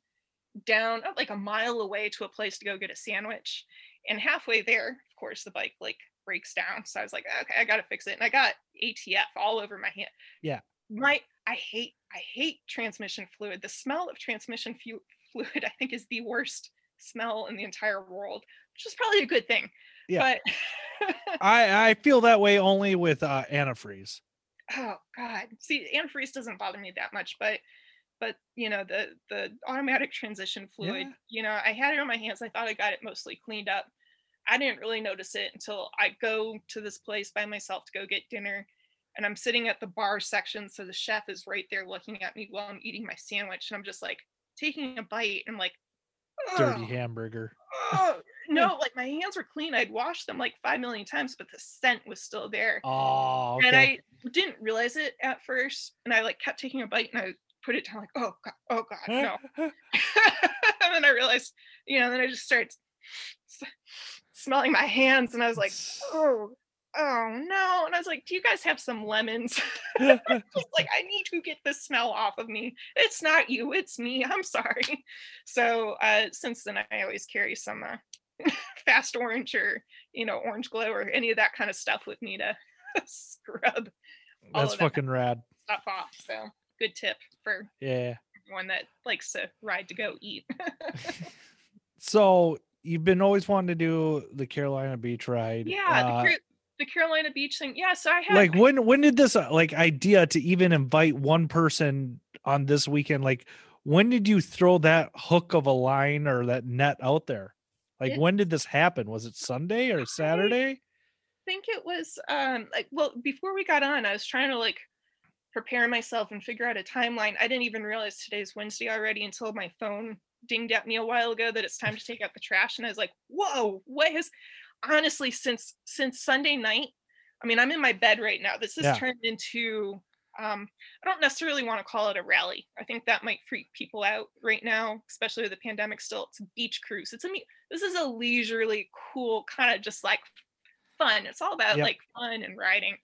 down uh, like a mile away to a place to go get a sandwich. And halfway there, of course, the bike like breaks down. So I was like, okay, I gotta fix it. And I got ATF all over my hand. Yeah. My I hate I hate transmission fluid. The smell of transmission fu- fluid I think is the worst smell in the entire world which is probably a good thing. Yeah. But I I feel that way only with uh antifreeze. Oh God. See, antifreeze doesn't bother me that much, but but you know, the the automatic transition fluid, yeah. you know, I had it on my hands. I thought I got it mostly cleaned up. I didn't really notice it until I go to this place by myself to go get dinner. And I'm sitting at the bar section. So the chef is right there looking at me while I'm eating my sandwich. And I'm just like taking a bite. And I'm like, dirty hamburger. Oh, no, like my hands were clean. I'd washed them like five million times, but the scent was still there. Oh, okay. and I didn't realize it at first. And I like kept taking a bite and I put it down, like, oh god, oh god, no. and then I realized, you know, then I just started smelling my hands, and I was like, oh, oh no and i was like do you guys have some lemons like i need to get the smell off of me it's not you it's me i'm sorry so uh since then i always carry some uh, fast orange or you know orange glow or any of that kind of stuff with me to scrub. That's fucking rad. stuff off so good tip for yeah. one that likes to ride to go eat. So you've been always wanting to do the carolina beach ride yeah uh, the, the carolina beach thing. Yeah so i had like when when did this uh, like idea to even invite one person on this weekend like when did you throw that hook of a line or that net out there like it, when did this happen? Was it Sunday or Saturday? I think it was um like well before we got on, I was trying to like prepare myself and figure out a timeline. I didn't even realize today's Wednesday already until my phone dinged at me a while ago that it's time to take out the trash. And I was like, whoa, what has honestly since since Sunday night? I mean, I'm in my bed right now. This has yeah. turned into um, I don't necessarily want to call it a rally. I think that might freak people out right now, especially with the pandemic still. It's a beach cruise. It's a this is a leisurely, cool, kind of just like fun. It's all about yep. like fun and riding.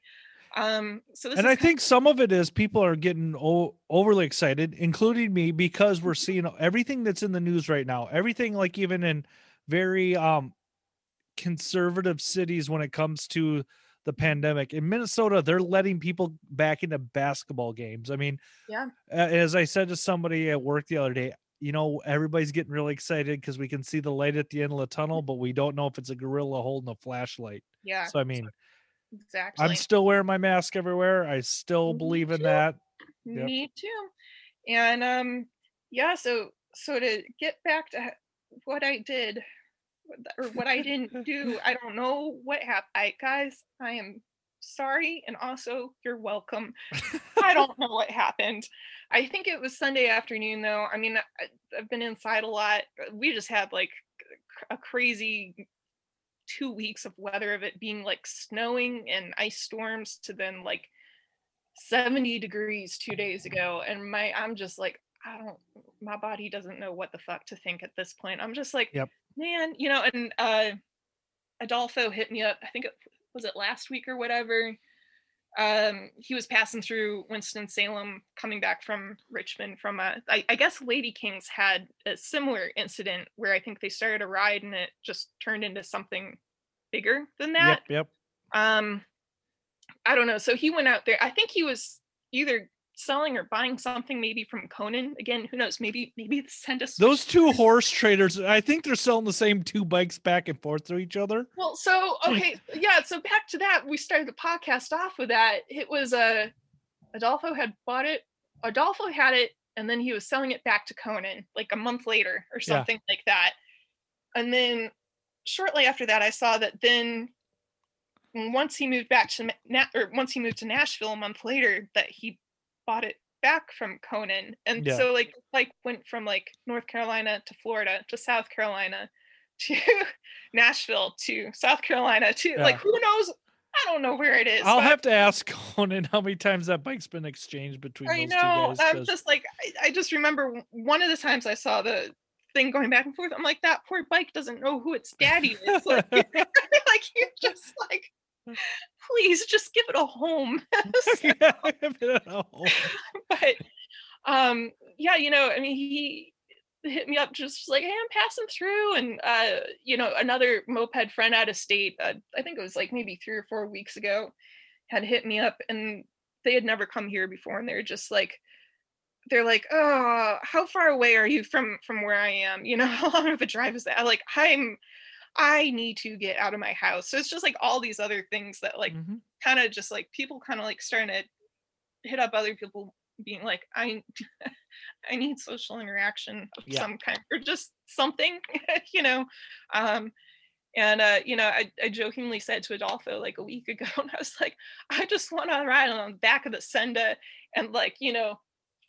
Um, so and I think some of it is people are getting o- overly excited, including me, because we're seeing everything that's in the news right now. Everything like even in very um conservative cities when it comes to the pandemic. In Minnesota, they're letting people back into basketball games. I mean, yeah. As I said to somebody at work the other day, you know, everybody's getting really excited because we can see the light at the end of the tunnel, but we don't know if it's a gorilla holding a flashlight. Yeah. So I mean, exactly. I'm still wearing my mask everywhere. I still Me believe in that. Yep. Me too. And um, yeah. So so to get back to what I did, or what I didn't do. I don't know what happened. I guys, I am sorry and also you're welcome i don't know what happened i think it was sunday afternoon though i mean I, i've been inside a lot we just had like a crazy two weeks of weather of it being like snowing and ice storms to then like 70 degrees two days ago and my i'm just like i don't my body doesn't know what the fuck to think at this point i'm just like Yep. man you know and uh adolfo hit me up i think it was it last week or whatever um he was passing through winston-salem coming back from richmond from a I, I guess lady kings had a similar incident where i think they started a ride and it just turned into something bigger than that Yep, yep. um i don't know so he went out there i think he was either selling or buying something maybe from conan? Again who knows? Maybe maybe send us Those two horse traders, I think they're selling the same two bikes back and forth to each other. well so okay yeah so back to that we started the podcast off with that. It was uh adolfo had bought it adolfo had it and then he was selling it back to conan like a month later or Yeah. something like that. And then shortly after that i saw that then once he moved back to or once he moved to nashville a month later that he bought it back from conan and Yeah. so like like went from like north carolina to florida to south carolina to nashville to south carolina to like who knows i don't know where it is I'll have to ask Conan how many times that bike's been exchanged between I those know. two guys. I'm 'cause- just like I, I just remember one of the times I saw the thing going back and forth. I'm like, that poor bike doesn't know who its daddy is. Like, like you just like, please just give it a home. Yeah, I don't know. but um, yeah, you know, I mean, he hit me up just like, hey, I'm passing through, and uh, you know, another moped friend out of state. Uh, I think it was like maybe three or four weeks ago, had hit me up, and they had never come here before, and they're just like, they're like, oh, how far away are you from from where I am? You know, how long of a drive is that? Like, I'm. I need to get out of my house. So it's just like all these other things that like Mhm. kind of just like people kind of like starting to hit up other people being like i i need social interaction of Yeah. some kind or just something you know um and uh you know I, I jokingly said to adolfo like a week ago and i was like i just want to ride on the back of the senda and like you know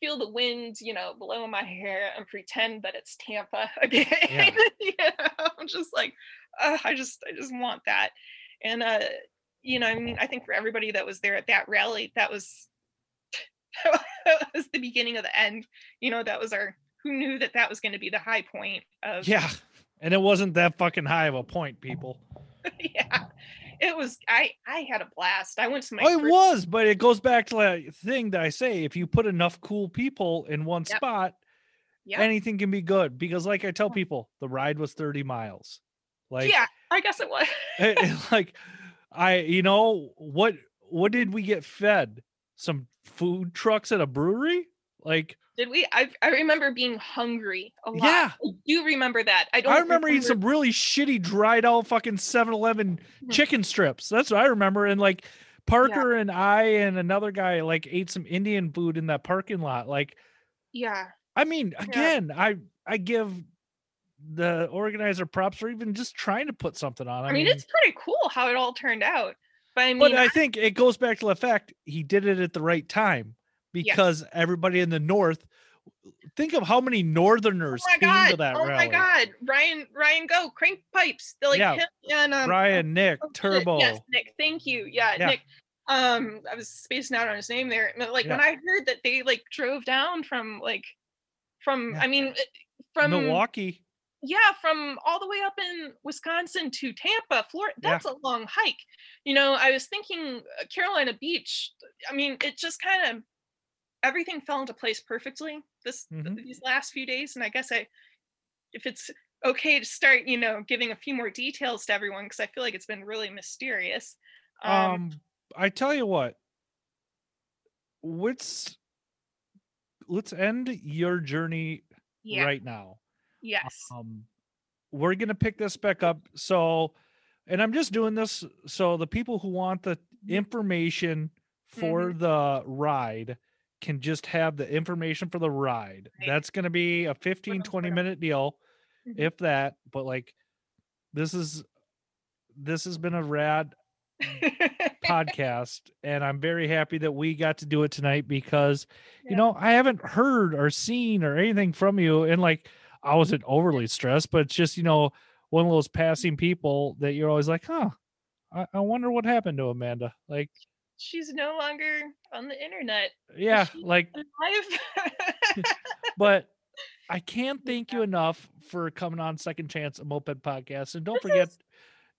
feel the wind you know blowing my hair and pretend that it's tampa again Yeah. you know i'm just like uh, i just i just want that and uh you know, I mean, I think for everybody that was there at that rally, that was that was the beginning of the end. You know, that was our who knew that that was going to be the high point of Yeah. And it wasn't that fucking high of a point, people. yeah. It was I I had a blast. I went to my Oh, it first- was, but it goes back to that thing that I say if you put enough cool people in one Yep. spot, Yep. anything can be good. Because, like I tell people, the ride was 30 miles. Like, yeah, I guess it was. it- eh, it- eh, like I, you know, what what did we get fed? Some food trucks at a brewery? Like, Did we? I I remember being hungry a lot. Yeah. I do remember that. I don't. I remember eating some really shitty dried out fucking 7-Eleven Mhm. chicken strips. That's what I remember. And like Parker and I and another guy like ate some Indian food in that parking lot. Like, Yeah. I mean, Yeah. again, I I give the organizer props for even just trying to put something on. I, mean, it's pretty cool how it all turned out. But I mean, but I think it goes back to the fact he did it at the right time because everybody in the north think of how many northerners oh my came god! to that oh rally. my god! Ryan, Ryan, go crank pipes. They're like Yeah. him and um, Brian, Nick, Oh, Turbo. Yes, Nick. Thank you. Yeah, Yeah. Nick. Um, I was spacing out on his name there. But, Like when I heard that they like drove down from like from Yeah. I mean eh, from Milwaukee. yeah, from all the way up in Wisconsin to Tampa, Florida. Yeah. That's a long hike. You know, I was thinking uh, Carolina Beach. I mean, it just kind of everything fell into place perfectly this Mhm. these last few days, and I guess I, if it's okay to start, you know, giving a few more details to everyone because I feel like it's been really mysterious. Um, Um, I tell you what. Let's let's end your journey yeah, right now. yes, Um, we're gonna pick this back up. So, and I'm just doing this so the people who want the information for Mm-hmm. the ride can just have the information for the ride. Right. That's gonna be a 15, 20 minute deal, Mhm. if that. But like, this is this has been a rad podcast, and I'm very happy that we got to do it tonight because Yeah. you know I haven't heard or seen or anything from you, and like I wasn't overly stressed, but it's just you know one of those passing people that you're always like, huh. I, I wonder what happened to Amanda. Like, She's no longer on the internet. yeah, like but I can't thank you enough for coming on Second Chance a Moped Podcast. And don't forget,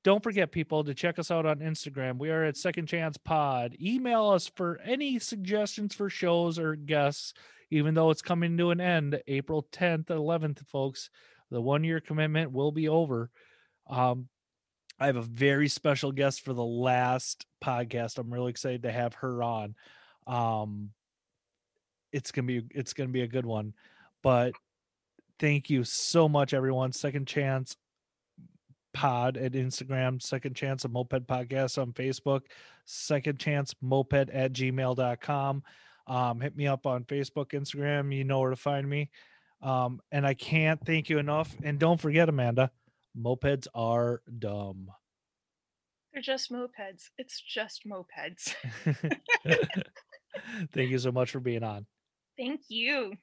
don't forget, people, to check us out on Instagram. We are at Second Chance Pod. Email us for any suggestions for shows or guests, even though it's coming to an end April 10th, 11th, folks. The one year commitment will be over. Um, I have a very special guest for the last podcast. I'm really excited to have her on. Um, it's gonna be it's gonna be a good one. But thank you so much, everyone. Second chance pod at Instagram, second chance a moped podcast on Facebook, second chance moped at gmail.com. Um, hit me up on Facebook, Instagram. You know where to find me. Um, and I can't thank you enough. And don't forget, Amanda, mopeds are dumb. They're just mopeds. It's just mopeds. thank you so much for being on. Thank you.